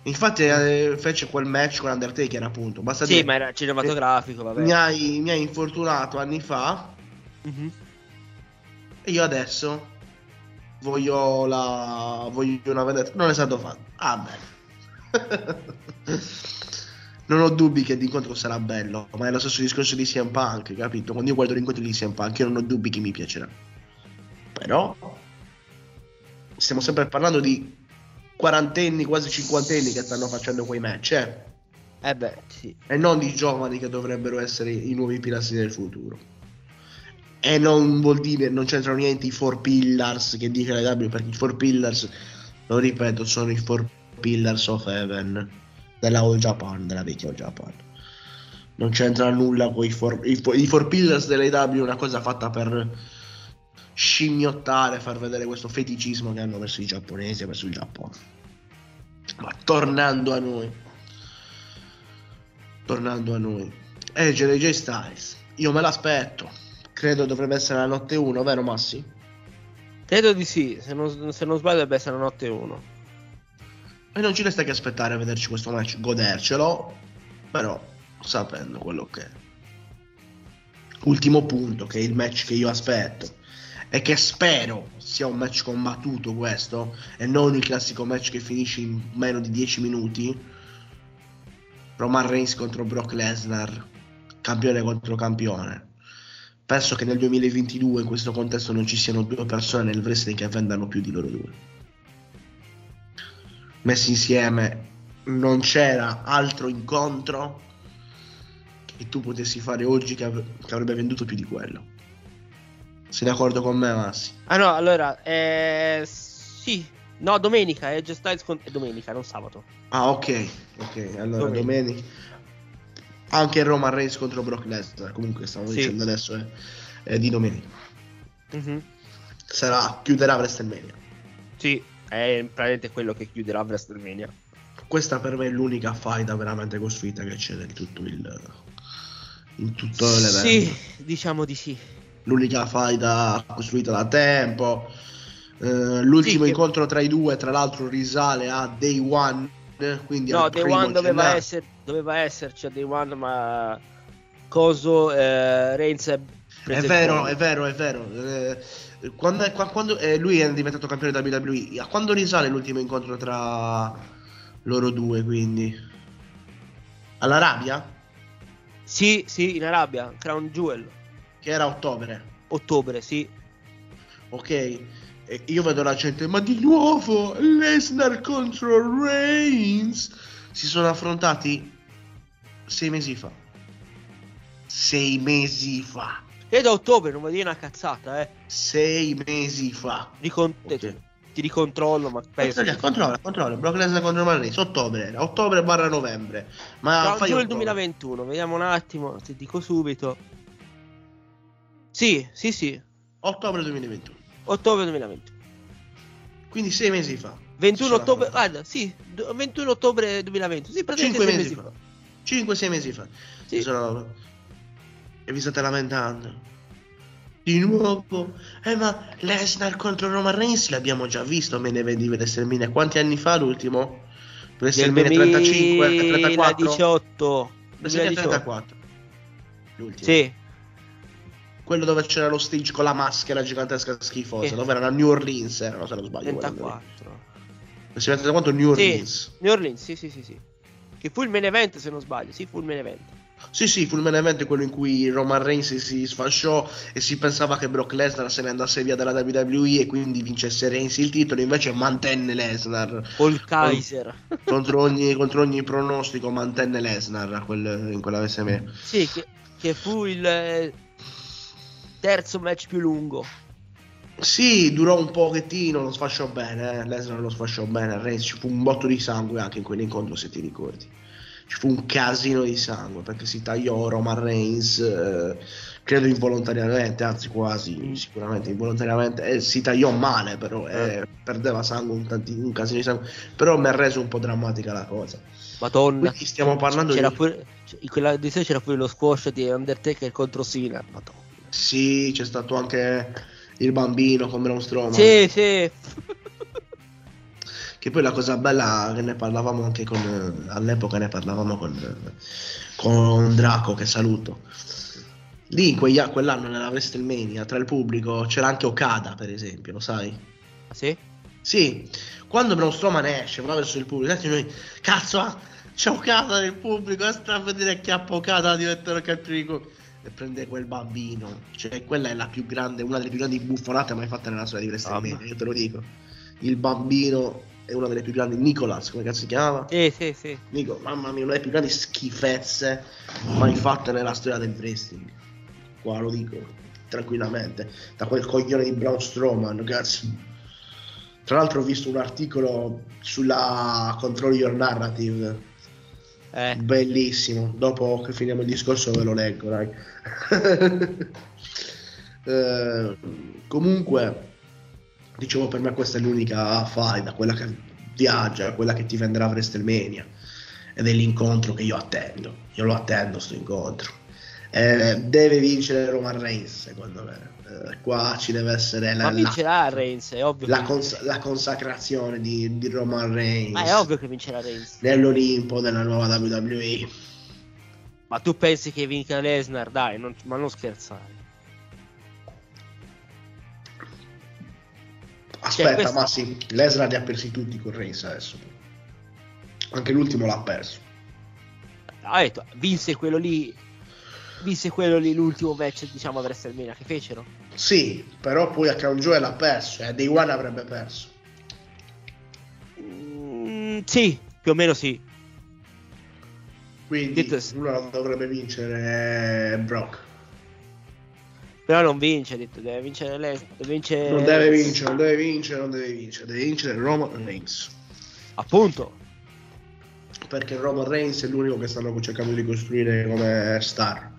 Infatti eh, fece quel match con Undertaker appunto. Basta sì, dire, ma era cinematografico, vabbè. mi hai, mi hai infortunato anni fa Mhm. e io adesso voglio la voglio una vendetta. Non è stato fatto. Ah, bene. <laughs> non ho dubbi che l'incontro sarà bello, ma è lo stesso discorso di CM Punk, capito? Quando io guardo l'incontro di CM Punk, io non ho dubbi che mi piacerà. Però stiamo sempre parlando di quarantenni, quasi cinquantenni che stanno facendo quei match, eh. Eh beh, sì. e non di giovani che dovrebbero essere i nuovi pilastri del futuro. E non vuol dire, non c'entrano niente i four pillars che dice la W, perché i four pillars, lo ripeto, sono i four pillars of heaven della All Japan, della vecchia All Japan. Non c'entra nulla con i four, i four, i four pillars dell'AW, è una cosa fatta per scimmiottare, far vedere questo feticismo che hanno verso i giapponesi e verso il Giappone. Ma tornando a noi, tornando a noi, Edge e J Styles, io me l'aspetto, credo dovrebbe essere la notte 1, vero Massi? Credo di sì, se non, se non sbaglio dovrebbe essere la notte 1. E non ci resta che aspettare a vederci questo match, godercelo, però sapendo quello che è. Ultimo punto, che è il match che io aspetto, e che spero sia un match combattuto questo, e non il classico match che finisce in meno di 10 minuti. Roman Reigns contro Brock Lesnar, campione contro campione. Penso che nel 2022 in questo contesto non ci siano due persone nel wrestling che vendano più di loro due. Messi insieme non c'era altro incontro che tu potessi fare oggi che, av- che avrebbe venduto più di quello. Sei d'accordo con me, Massi? Ah no, allora, eh, sì. No, domenica, Edge Styles con... è domenica, non sabato. Ah, ok, ok. Allora, Domenica. domenica. Anche Roman Reigns contro Brock Lesnar. Comunque, stavo Sì. dicendo adesso è, è di domenica. Mhm. Sarà, chiuderà WrestleMania. Sì, è praticamente quello che chiuderà WrestleMania. Questa per me è l'unica faida veramente costruita che c'è in tutto il. In tutto l'evento. Sì, diciamo di sì. L'unica faida costruita da tempo. Eh, l'ultimo Sì, incontro tra i due, tra l'altro, risale a Day One. Quindi No, Day One doveva, esser- doveva esserci a Day One, ma Coso eh, Reigns è È vero, è vero, è vero. Eh, quando, è- qua- quando- eh, lui è diventato campione WWE, a quando risale l'ultimo incontro tra loro due, quindi? All'Arabia? Sì, sì, in Arabia, Crown Jewel, Che era ottobre, ottobre, sì. ok? E io vedo la gente, ma di nuovo Lesnar contro Reigns. Si sono affrontati sei mesi fa. Sei mesi fa. Credo a ottobre, non vuol dire una cazzata, eh. Sei mesi fa. Ricon- Ok. Ti ricontrollo, ma penso. Controlla, controlla, controlla. Brock Lesnar contro Roman ottobre era, ottobre barra novembre. Ma fai ottobre. 2021, vediamo un attimo, ti dico subito. Sì, sì, sì, Ottobre 2021. ottobre 2021. Quindi sei mesi fa. 21 Sono ottobre, guarda, sì, d- 21 ottobre 2020, sì, praticamente Cinque sei mesi mesi fa. fa. 5-6 mesi fa. Sì. Sono- E vi state lamentando. Di nuovo. Eh ma Lesnar contro Roman Reigns l'abbiamo già visto me ne vedi WrestleMania. Quanti anni fa l'ultimo? Del WrestleMania 35, 34? 2018. WrestleMania 2018. 34. L'ultimo. Sì, Quello dove c'era lo stage con la maschera gigantesca schifosa. Sì. dove era New Orleans, erano se non sbaglio. quello lì. 34. WrestleMania 34 New Sì, Orleans. New Orleans, sì, sì, sì, sì. Che fu il main event se non sbaglio, sì, fu il main event. Sì, sì, fu il main event quello in cui Roman Reigns si sfasciò e si pensava che Brock Lesnar se ne andasse via dalla WWE e quindi vincesse Reigns il titolo, invece mantenne Lesnar. Col Kaiser. contro, ogni, contro ogni pronostico mantenne Lesnar quel- in quella WrestleMania. sì, che, che fu il eh, terzo match più lungo. Sì, durò un pochettino, lo sfasciò bene, eh. Lesnar lo sfasciò bene, Reigns ci fu un botto di sangue anche in quell'incontro se ti ricordi. Ci fu un casino di sangue perché si tagliò Roman Reigns, eh, credo involontariamente, anzi quasi sicuramente involontariamente, e si tagliò male però, e perdeva sangue, un, tanti- un casino di sangue, però mi ha reso un po' drammatica la cosa. Madonna. Quindi stiamo parlando c'era di... pure, in quella edizione c'era pure lo squash di Undertaker contro Cena. Madonna. Sì, c'è stato anche il bambino con Braun Strowman. Sì, sì. <laughs> Che poi la cosa bella che ne parlavamo anche con eh, all'epoca ne parlavamo con, eh, con Draco che saluto. Lì in quegli, quell'anno nella WrestleMania tra il pubblico c'era anche Okada, per esempio, lo sai? Sì? Sì, quando Braun Strowman esce, va verso il pubblico, senti noi, cazzo, ah, c'è Okada nel pubblico, sta a vedere che Okada diventare campione e prende quel bambino. Cioè, quella è la più grande, una delle più grandi buffonate mai fatte nella storia di WrestleMania, Mamma. io te lo dico. Il bambino è una delle più grandi, Nicolas, come cazzo si chiama? Sì, sì, sì. Dico, mamma mia, una delle più grandi schifezze mai fatte nella storia del wrestling. Qua lo dico tranquillamente. Da quel coglione di Braun Strowman, cazzo. Tra l'altro ho visto un articolo sulla Control Your Narrative. Eh, Bellissimo. Dopo che finiamo il discorso ve lo leggo, dai. <laughs> Eh, comunque, dicevo per me questa è l'unica faida, quella che viaggia, quella che ti venderà WrestleMania. Ed è l'incontro che io attendo. Io lo attendo sto incontro. Eh, deve vincere Roman Reigns, secondo me. Eh, qua ci deve essere la, ma la- vincerà Reigns, è ovvio. la cons- la consacrazione di, di Roman Reigns Ma è ovvio che vincerà Reigns. nell'Olimpo della nuova WWE. Ma tu pensi che vinca Lesnar? Dai, non- ma non scherzare. Aspetta, questo- ma sì, Lesnar li ha persi tutti con Reigns adesso. Anche l'ultimo l'ha perso. Ha detto, vinse quello lì. Vinse quello lì l'ultimo match, diciamo, a WrestleMania che fecero. Sì, però poi a Crown Jewel ha perso, e a Day One avrebbe perso. Mm, sì, più o meno sì. Quindi Detto uno dovrebbe vincere è Brock. Però non vince, ha detto, deve vincere Lesnar. Deve vincere... Non deve vincere, non deve vincere, non deve vincere. Deve vincere Roman Reigns. Appunto. Perché Roman Reigns è l'unico che stanno cercando di costruire come star.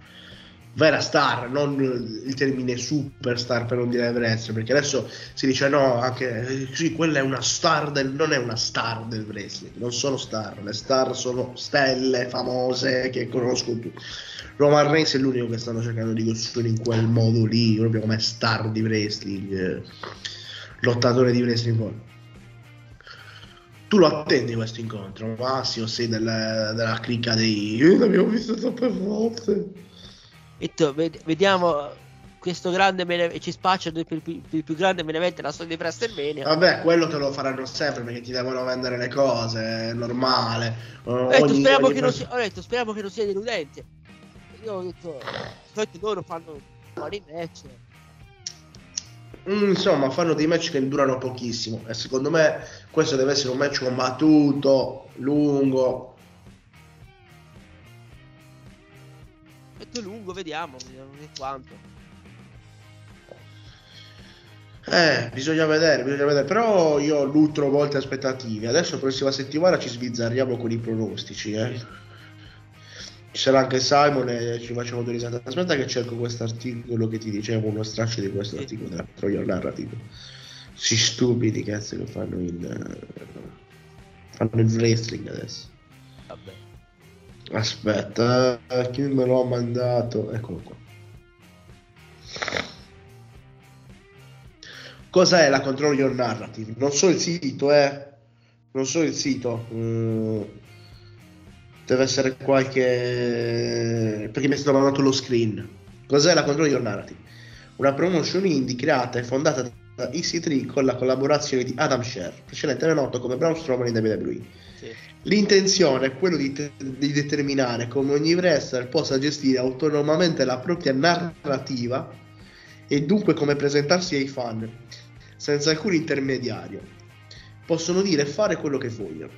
Vera star, non il termine superstar per non dire wrestler, perché adesso si dice no, anche sì, quella è una star del non è una star del wrestling, non sono star, le star sono stelle famose che conosco tutti. Roman Reigns è l'unico che stanno cercando di costruire in quel modo lì, proprio come star di wrestling, eh, lottatore di wrestling. Tu lo attendi questo incontro, Massimo, sei del- della cricca dei... "Eh, l'abbiamo visto troppe volte. Detto, ved- vediamo questo grande bene- ci spaccia il più, più- il più grande benevento della storia di WrestleMania. Vabbè, quello te lo faranno sempre perché ti devono vendere le cose, è normale. Ho detto, ogni- speriamo, ogni che non sia, ho detto, speriamo che non sia deludente. Io ho detto, solito loro fanno vari match. Mm, Insomma, fanno dei match che durano pochissimo e secondo me questo deve essere un match combattuto, lungo. Ho detto lungo, vediamo, vediamo quanto. Eh, bisogna vedere, bisogna vedere. Però io nutro molte aspettative. Adesso la prossima settimana ci sbizzarriamo con i pronostici, eh. Ci sarà anche Simon e ci facciamo due risate. Aspetta che cerco questo articolo che ti dicevo, uno straccio di questo articolo della Trojan Narrative. Si stupidi cazzo che fanno il eh, fanno il wrestling adesso. Aspetta, eh, chi me l'ha mandato? Eccolo qua. Cos'è la Control Your Narrative? Non so il sito, eh. Non so il sito. Mm, deve essere qualche. Perché mi è stato mandato lo screen. Cos'è la Control Your Narrative? Una promotion indie creata e fondata da EC3 con la collaborazione di Adam Sher, precedentemente noto come Braun Strowman in WWE. L'intenzione è quello di, te- di determinare come ogni wrestler possa gestire autonomamente la propria narrativa e dunque come presentarsi ai fan, senza alcun intermediario. Possono dire e fare quello che vogliono.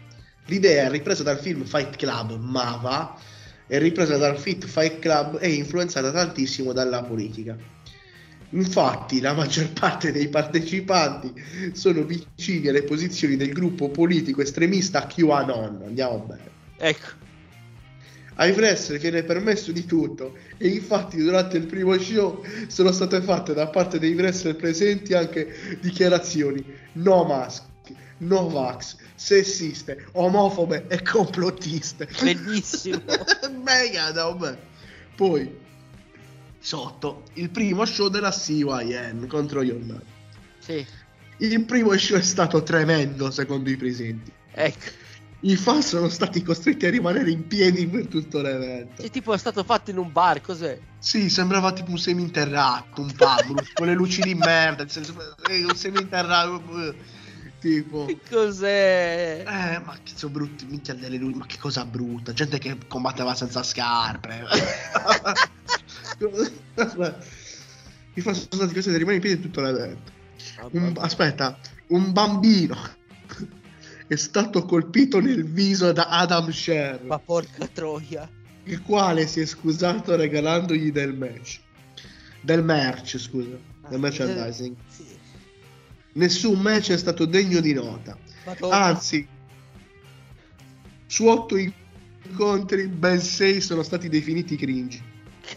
L'idea è ripresa dal film Fight Club, ma va, è ripresa dal Fit Fight Club e influenzata tantissimo dalla politica. Infatti, la maggior parte dei partecipanti sono vicini alle posizioni del gruppo politico estremista QAnon. Andiamo bene. Ecco. Ai wrestler viene permesso di tutto e infatti durante il primo show sono state fatte da parte dei wrestler presenti anche dichiarazioni no mask, no vax, sessiste, omofobe e complottiste. Bellissimo. <laughs> Mega, no, beh. Poi sotto il primo show della CYN contro Yonman. sì. Il primo show è stato tremendo secondo i presenti. Ecco. I fan sono stati costretti a rimanere in piedi per tutto l'evento. Cioè, tipo è stato fatto in un bar, cos'è? Sì, sembrava tipo un seminterrato, un pub, <laughs> con le luci di merda, senso, eh, un seminterrato, eh, tipo... Che cos'è? Eh, ma che sono brutti, minchia delle luci, ma che cosa brutta, gente che combatteva senza scarpe. <laughs> <laughs> I fan sono stati costretti a rimanere in piedi tutto l'evento. Un- aspetta, un bambino è stato colpito nel viso da Adam Sher, Ma porca troia. il quale si è scusato regalandogli del match. Del merch, scusa. Del merchandising. Sì. Nessun match è stato degno di nota. Madonna. Anzi, su otto incontri, ben sei sono stati definiti cringe.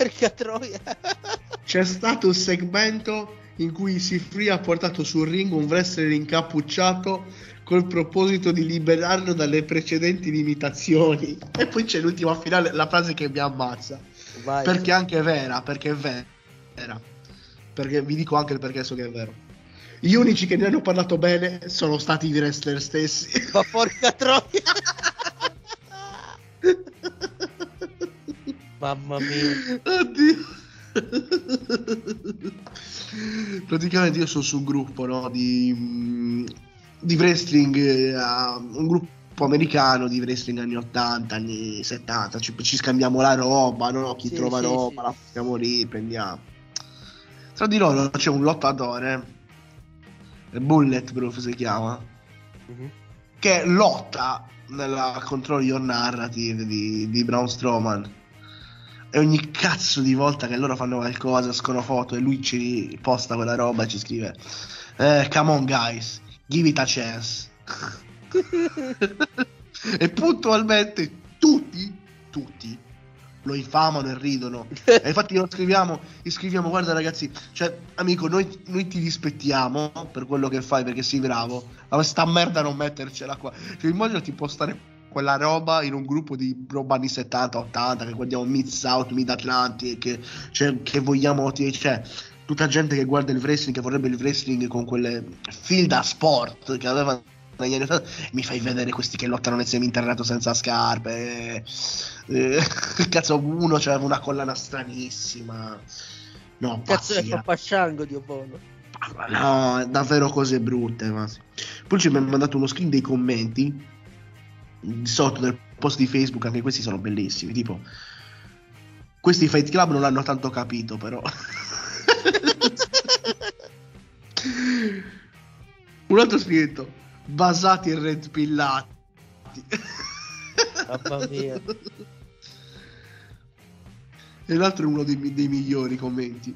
Porca troia. <laughs> C'è stato un segmento in cui Sifri ha portato sul ring un wrestler incappucciato col proposito di liberarlo dalle precedenti limitazioni. E poi c'è l'ultima finale, la frase che mi ammazza. Vai. Perché anche è vera, perché è vera. Perché vi dico anche il perché so che è vero. Gli unici che ne hanno parlato bene sono stati i wrestler stessi. Ma porca troia. <laughs> Mamma mia. Oddio. Praticamente io sono su un gruppo no, di, mm, di wrestling, eh, a- un gruppo americano di wrestling anni 80, anni 70, ci, ci scambiamo la roba, no? chi Sì, trova sì, roba sì. la facciamo lì, prendiamo. Tra di loro c'è un lottatore, Bulletproof si chiama, Mhm. che lotta nella Control Your Narrative di, di Braun Strowman. E ogni cazzo di volta che loro fanno qualcosa, escono foto e lui ci posta quella roba e ci scrive eh, Come on guys, give it a chance. <laughs> e puntualmente tutti, tutti lo infamano e ridono. E infatti lo scriviamo, gli scriviamo, guarda ragazzi, cioè amico, noi, noi ti rispettiamo per quello che fai perché sei bravo, ma sta merda non mettercela qua. Cioè immagino ti postare quella roba in un gruppo di roba anni 70, 80, che guardiamo Mid South, Mid Atlantic, che, cioè, che vogliamo, cioè, tutta gente che guarda il wrestling, che vorrebbe il wrestling con quelle fil da sport che aveva negli anni 80, mi fai vedere questi che lottano nel semi-interrato senza scarpe. eh, <laughs> cazzo, uno c'aveva una collana stranissima. No, Cazzo è pazzia. Pappasciango, Dio buono. No, davvero cose brutte. Ma... Poi ci mi ha mandato uno screen dei commenti sotto del post di Facebook, anche questi sono bellissimi. Tipo, questi Fight Club non l'hanno tanto capito, però. <laughs> Un altro scritto, basati e red pillati. Mamma mia. E l'altro è uno dei, dei migliori commenti.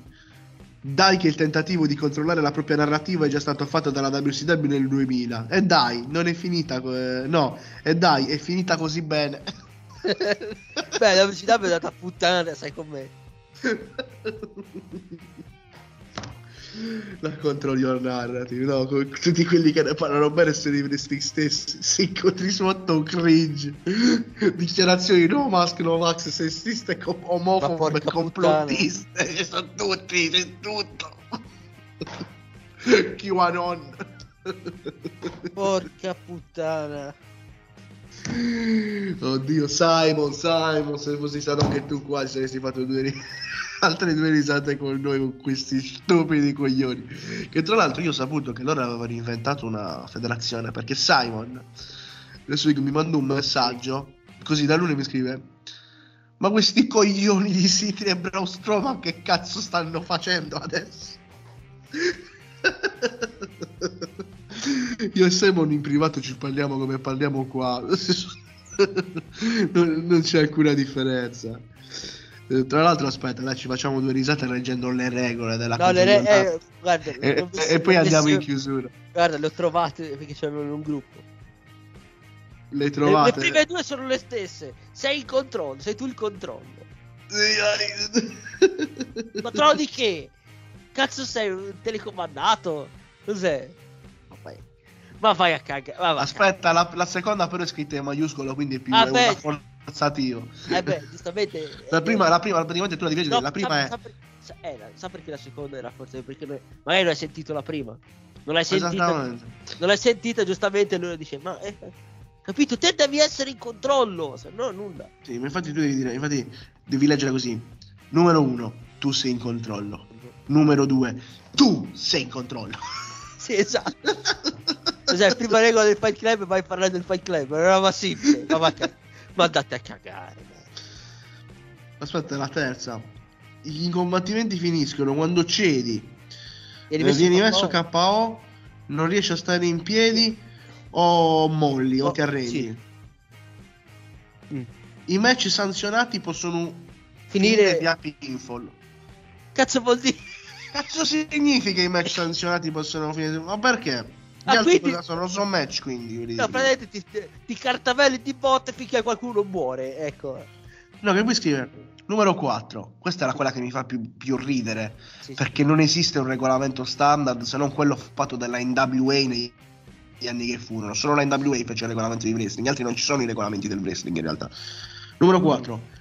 Dai che il tentativo di controllare la propria narrativa è già stato fatto dalla WCW nel 2000. E dai, non è finita... eh, no, e dai, è finita così bene. <laughs> Beh, la velocità è andata a puttana, sai com'è. <laughs> La control your narrative, no, con tutti quelli che ne parlano bene sono i wrestling stessi. Si incontri sotto un cringe. Dichiarazioni no mask, no vax, sessiste, com- omofobe, complottiste. Ci sono tutti, c'è tutto. <laughs> QAnon. Porca puttana. <gasps> Oddio, Simon, Simon, se fossi stato anche tu qua, ci saresti fatto due ri- <laughs> altre due risate con noi, con questi stupidi coglioni. Che tra l'altro io ho saputo che loro avevano inventato una federazione, perché Simon, adesso mi manda un messaggio, così da lui mi scrive, ma questi coglioni di City e Braun Strowman che cazzo stanno facendo adesso? <laughs> Io e Simon in privato ci parliamo come parliamo qua. <laughs> non, non c'è alcuna differenza. Eh, Tra l'altro, aspetta, dai, ci facciamo due risate leggendo le regole della No, le re- eh, guarda, e, visto- e poi andiamo in chiusura. Guarda, le ho trovate perché c'erano in un gruppo. Le Le, le trovate? prime due sono le stesse. Sei il controllo, sei tu il controllo. Controllo di che? Cazzo sei un telecomandato? Cos'è? Ma vai, a cagare. Aspetta, la, la seconda però è scritta in maiuscolo, quindi è più Ah, è forzativo. Eh beh, giustamente. <laughs> La eh, prima, la prima, praticamente tu la dividi, no, la prima sa, è... Sa, per- sa- eh, sa perché la seconda era forse? Perché noi- magari non hai sentito la prima. Non l'hai sentita. Non l'hai sentita, giustamente lui dice: Ma eh, capito, te devi essere in controllo, se no nulla. Sì, ma infatti tu devi dire, infatti devi leggere così. Numero uno, tu sei in controllo. Numero due, tu sei in controllo. Sì, esatto. <laughs> Cos'è, prima regola del Fight Club vai a parlare del Fight Club, una roba semplice. <laughs> Ma, va ca- ma andate a cagare. Aspetta, la terza. I combattimenti finiscono quando cedi, Vieni messo vieni messo KO. KO, non riesci a stare in piedi o molli o Oh, ti arrendi. sì. Mm. I match sanzionati possono Finire... via pinfall. Cazzo vuol dire? Cazzo significa i match sanzionati possono finire? Ma perché? Gli Ah, altri quindi- sono? Sono match quindi. No, praticamente ti, ti cartavelli di botte finché qualcuno muore, ecco. No, che poi scrive numero 4. Questa è la quella che mi fa più, più ridere. Sì, sì. Perché non esiste un regolamento standard se non quello fatto dalla NWA negli anni che furono. Solo la NWA fece il regolamento di wrestling, gli altri non ci sono i regolamenti del wrestling in realtà. Numero 4.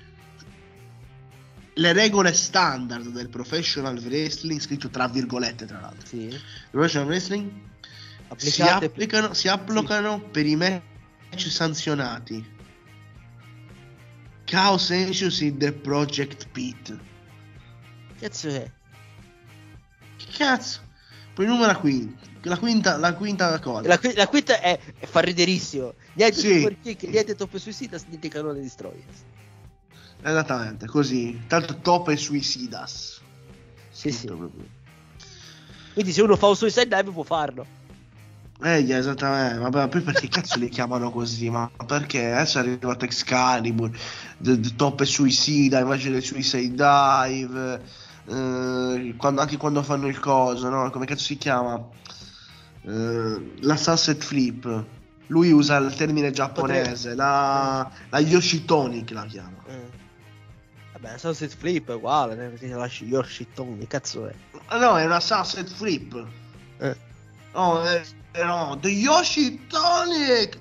Le regole standard del professional wrestling, scritto tra virgolette tra l'altro. Sì. Il professional wrestling si applicano, si applicano per i match sanzionati. Chaos Anxious in the Project Pit. Cazzo è? Che cazzo? Poi numero qui. La quinta, la quinta cosa. La, qui- la quinta è, è fa riderissimo. Niente Sì. super kick, niente toppe suicidas, niente canone destroyers. Esattamente, così. Tanto top e suicidas. Sì, sì. Proprio. Quindi se uno fa un suicide dive può farlo. Eh, esattamente. Ma poi perché cazzo li chiamano così? Ma perché adesso è arrivato Excalibur, the, the top suicida invece del suicide dive. eh, quando- anche quando fanno il coso, no? Come cazzo si chiama? Eh, la sunset flip. Lui usa il termine giapponese, la, la Yoshitonic la chiama. Eh. Vabbè, Sunset Flip è uguale, perché la Yoshi Tony, cazzo è? No, è una sunset flip. Eh. No, è- no, the Yoshi Tonic!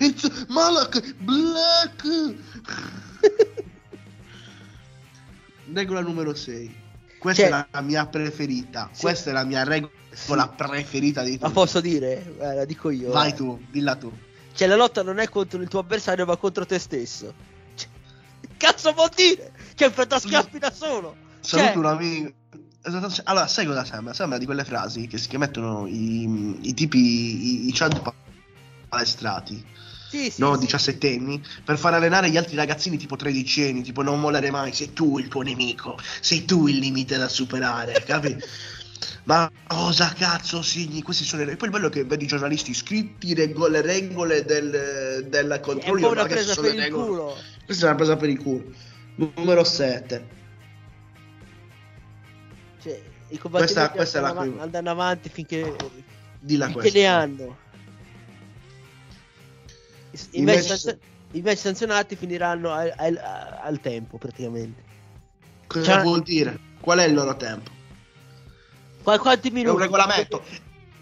It's Malak Black! <laughs> regola numero 6. Questa Cioè- è la, mia preferita. Sì. Questa è la mia regola preferita di Ma tutti. posso dire? Eh, la dico io. Vai eh. tu, dilla tu. Cioè, la lotta non è contro il tuo avversario, ma contro te stesso. Cioè, cazzo vuol dire? Che enfrenta schiaffi da solo. Saluto Cioè- un amico. Esattamente. Allora, sai cosa sembra? Sembra di quelle frasi che, si- che mettono i, i tipi, i, i chad pa- palestrati, Sì, sì. no, sì. diciassettenni, per far allenare gli altri ragazzini tipo tredicenni, tipo non mollare mai, sei tu il tuo nemico, sei tu il limite da superare, capi? <laughs> Ma cosa cazzo signi? Questi sono i... Poi il bello è che vedi i giornalisti scritti rego- le regole del, del È controllo. po' una presa per il regole? culo. Questa è una presa per il culo. Numero 7. Cioè, i Questa- questa è la andano, prima. andano avanti finché, Dilla finché questa. ne hanno. I, i match match- sanzio- i match sanzionati finiranno al, al- al tempo praticamente. Cosa Cioè- vuol dire? Qual è il loro tempo? Qua, quanti È minuti? un regolamento.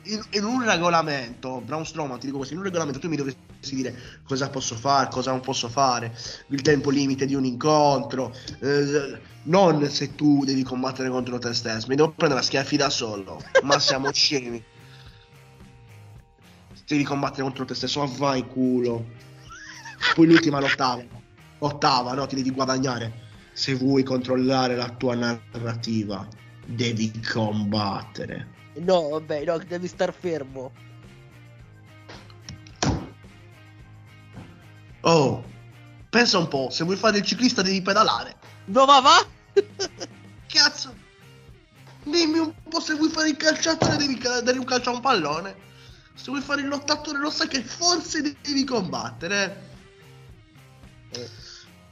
In, in un regolamento, Brown Strowman, ti dico questo, in un regolamento tu mi dovresti dire cosa posso fare, cosa non posso fare, il tempo limite di un incontro, eh, non se tu devi combattere contro te stesso, mi devo prendere a schiaffi da solo, ma siamo <laughs> scemi. Devi combattere contro te stesso, ma vai culo. Poi l'ultima l'ottava, ottava, no, ti devi guadagnare. Se vuoi controllare la tua narrativa, devi combattere. No, vabbè, no, devi star fermo. Oh, pensa un po', se vuoi fare il ciclista devi pedalare. Ma va? <laughs> Cazzo! Dimmi un po' se vuoi fare il calciatore devi dare un calcio a un pallone. Se vuoi fare il lottatore lo sai che forse devi combattere. Eh.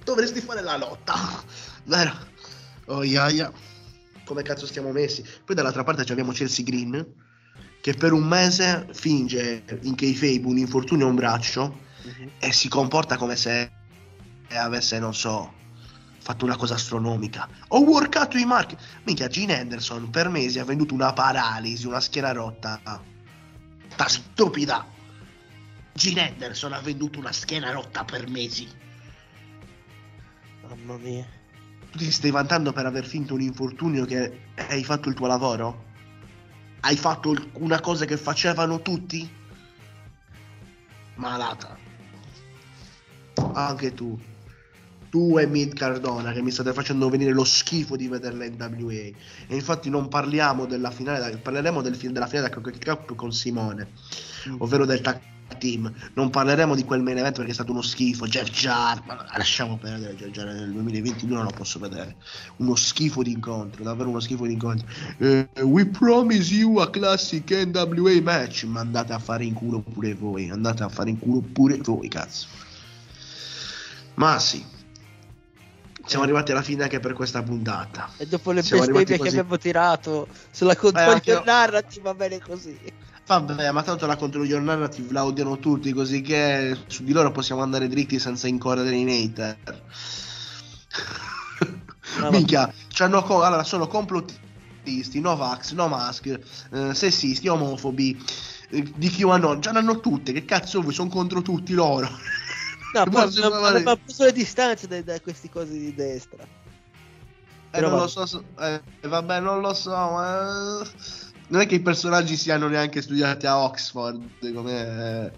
Dovresti fare la lotta. <laughs> Vero? Oh iaia. Come cazzo stiamo messi? Poi dall'altra parte ci abbiamo Chelsea Green che per un mese finge in kayfabe un infortunio a un braccio e si comporta come se avesse, non so, fatto una cosa astronomica. Ho workato i marchi. Minchia, Gene Henderson per mesi ha venduto una paralisi, una schiena rotta. Ta stupida. Gene Henderson ha venduto una schiena rotta per mesi. Mamma mia. Tu ti stai vantando per aver finto un infortunio che hai fatto il tuo lavoro? Hai fatto una cosa che facevano tutti? Malata. Anche tu. Tu e Mid Cardona che mi state facendo venire lo schifo di vederla in WA. E infatti non parliamo della finale, parleremo del della finale da Crockett Cup con Simone, ovvero del tag team. Non parleremo di quel main event perché è stato uno schifo. Jeff Jarrett, ma lasciamo perdere Jeff Jarrett nel 2022 non lo posso vedere. Uno schifo di incontro, davvero uno schifo di incontro. Eh, we promise you a classic NWA match. Ma andate a fare in culo pure voi, andate a fare in culo pure voi, cazzo. Ma sì. Siamo arrivati alla fine anche per questa puntata. E dopo le bestemmie che abbiamo tirato sulla Eh, controllo anche io- narrative va bene così. Vabbè, ma tanto la Control Your Narrative la odiano tutti, così che su di loro possiamo andare dritti senza incorrere in hater. No, <laughs> Minchia, c'hanno co- allora, sono complottisti, no vax, no mask, eh, sessisti, omofobi, eh, di QAnon, ce l'hanno tutte, che cazzo vuoi, sono contro tutti loro. <laughs> No, poi abbiamo, fare? abbiamo preso le distanze da, da questi cosi di destra. Eh, Però non va- lo so, eh, vabbè, non lo so, ma... Non è che i personaggi siano neanche studiati a Oxford, come,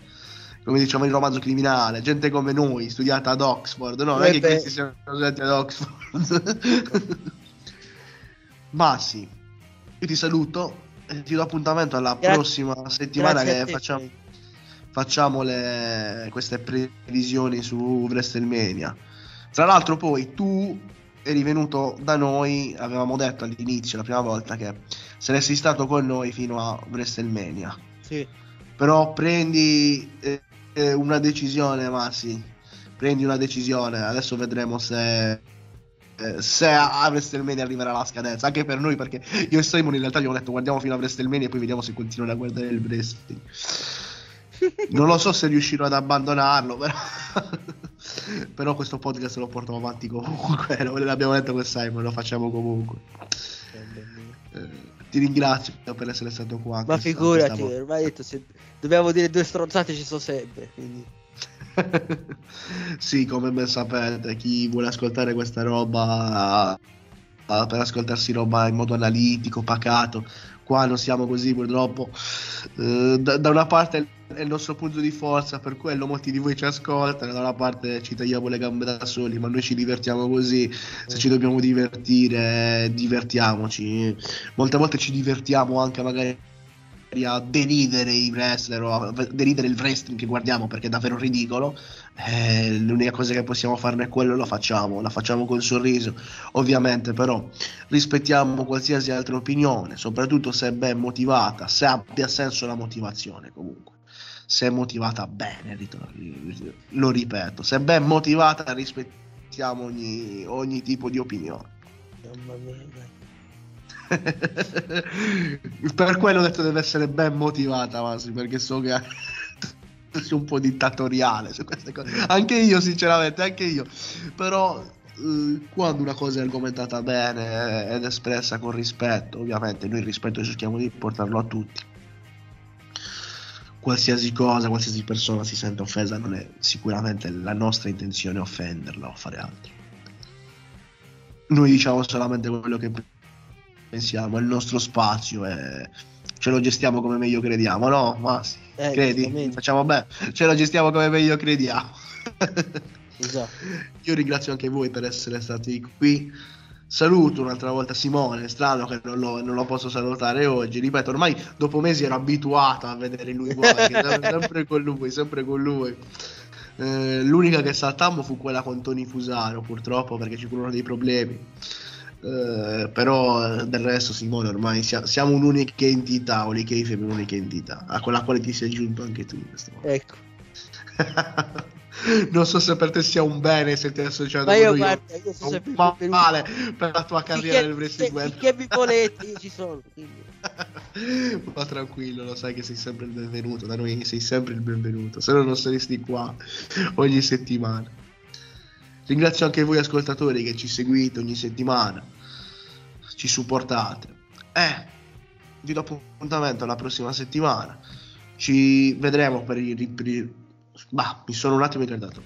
come diciamo il romanzo criminale, gente come noi, studiata ad Oxford, no, non è Eh che beh. questi siano studiati ad Oxford. <laughs> ma sì, io ti saluto e ti do appuntamento alla Gra- prossima settimana Grazie che facciamo. Facciamo le- queste previsioni su WrestleMania. Tra l'altro poi tu eri venuto da noi, avevamo detto all'inizio, la prima volta, che saresti stato con noi fino a WrestleMania. Sì. Però prendi eh, eh, una decisione, Massi. Prendi una decisione. Adesso vedremo se, eh, se a a WrestleMania arriverà la scadenza. Anche per noi, perché io e Simon in realtà gli ho detto guardiamo fino a WrestleMania e poi vediamo se continuano a guardare il wrestling. Non lo so se riuscirò ad abbandonarlo, però. <laughs> però questo podcast lo porto avanti comunque. <laughs> Non l'abbiamo detto con Simon, lo facciamo comunque. Eh, ti ringrazio per essere stato qua. Ma figurati, volta. ormai detto, se dobbiamo dire due stronzate ci sono sempre. Quindi. <laughs> sì, come ben sapete, chi vuole ascoltare questa roba ah, per ascoltarsi roba in modo analitico, pacato, qua non siamo così purtroppo. Eh, da, da una parte è il nostro punto di forza, per quello molti di voi ci ascoltano, da una parte ci tagliamo le gambe da soli, ma noi ci divertiamo così. Se ci dobbiamo divertire, divertiamoci. Molte volte ci divertiamo anche magari a deridere i wrestler o a deridere il wrestling che guardiamo perché è davvero ridicolo. Eh, l'unica cosa che possiamo farne è quello, lo facciamo, la facciamo col sorriso, ovviamente, però rispettiamo qualsiasi altra opinione, soprattutto se è ben motivata, se abbia senso la motivazione comunque. Se è motivata bene, lo ripeto, se è ben motivata rispettiamo ogni, ogni tipo di opinione. Mamma mia, dai. <laughs> per quello ho detto deve essere ben motivata, Masi, perché so che <laughs> un po' dittatoriale su queste cose. Anche io, sinceramente, anche io. Però eh, quando una cosa è argomentata bene ed espressa con rispetto, ovviamente noi il rispetto cerchiamo di portarlo a tutti. Qualsiasi cosa, qualsiasi persona si sente offesa, non è sicuramente la nostra intenzione offenderla o fare altro. Noi diciamo solamente quello che pensiamo, è il nostro spazio e ce lo gestiamo come meglio crediamo, no? Ma sì, Eh, credi? Facciamo bene, ce lo gestiamo come meglio crediamo. Esatto. Io ringrazio anche voi per essere stati qui. Saluto un'altra volta Simone, strano che non lo, non lo posso salutare oggi. Ripeto, ormai dopo mesi ero abituato a vedere lui <laughs> sem- sempre con lui, sempre con lui. Eh, l'unica che saltammo fu quella con Tony Fusaro, purtroppo, perché ci furono dei problemi. Eh, però eh, del resto, Simone, ormai sia- siamo un'unica entità, Olicheife è un'unica entità, a quella quale ti sei aggiunto anche tu in questo momento. Ecco. <laughs> non so se per te sia un bene se ti associato Ma con io lui, guarda, io sono un sempre ma- male per la tua carriera nel wrestling finché mi volete, io ci sono. <laughs> Ma tranquillo, lo sai che sei sempre il benvenuto, da noi sei sempre il benvenuto, se no non saresti qua ogni settimana. Ringrazio anche voi ascoltatori che ci seguite ogni settimana, ci supportate. Eh, vi do appuntamento la prossima settimana. Ci vedremo per i... per Bah, mi sono un attimo ricordato.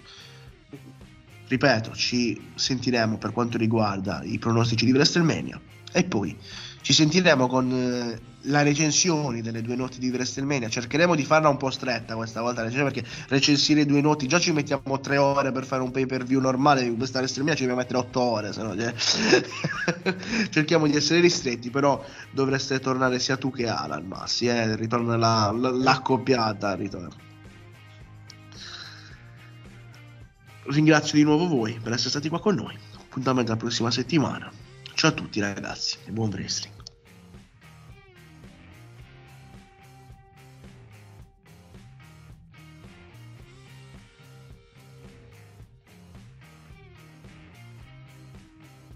Ripeto, ci sentiremo per quanto riguarda i pronostici di WrestleMania e poi ci sentiremo con eh, la recensione delle due notti di WrestleMania. Cercheremo di farla un po' stretta questa volta perché recensire due notti già ci mettiamo tre ore per fare un pay per view normale. Questa WrestleMania ci dobbiamo mettere otto ore. Se no, cioè- <laughs> Cerchiamo di essere ristretti, però dovreste tornare sia tu che Alan Massi. Eh? Ritorna la, la, l'accoppiata. Ritorna. ringrazio di nuovo voi per essere stati qua con noi. Appuntamento la prossima settimana. Ciao a tutti ragazzi e buon wrestling.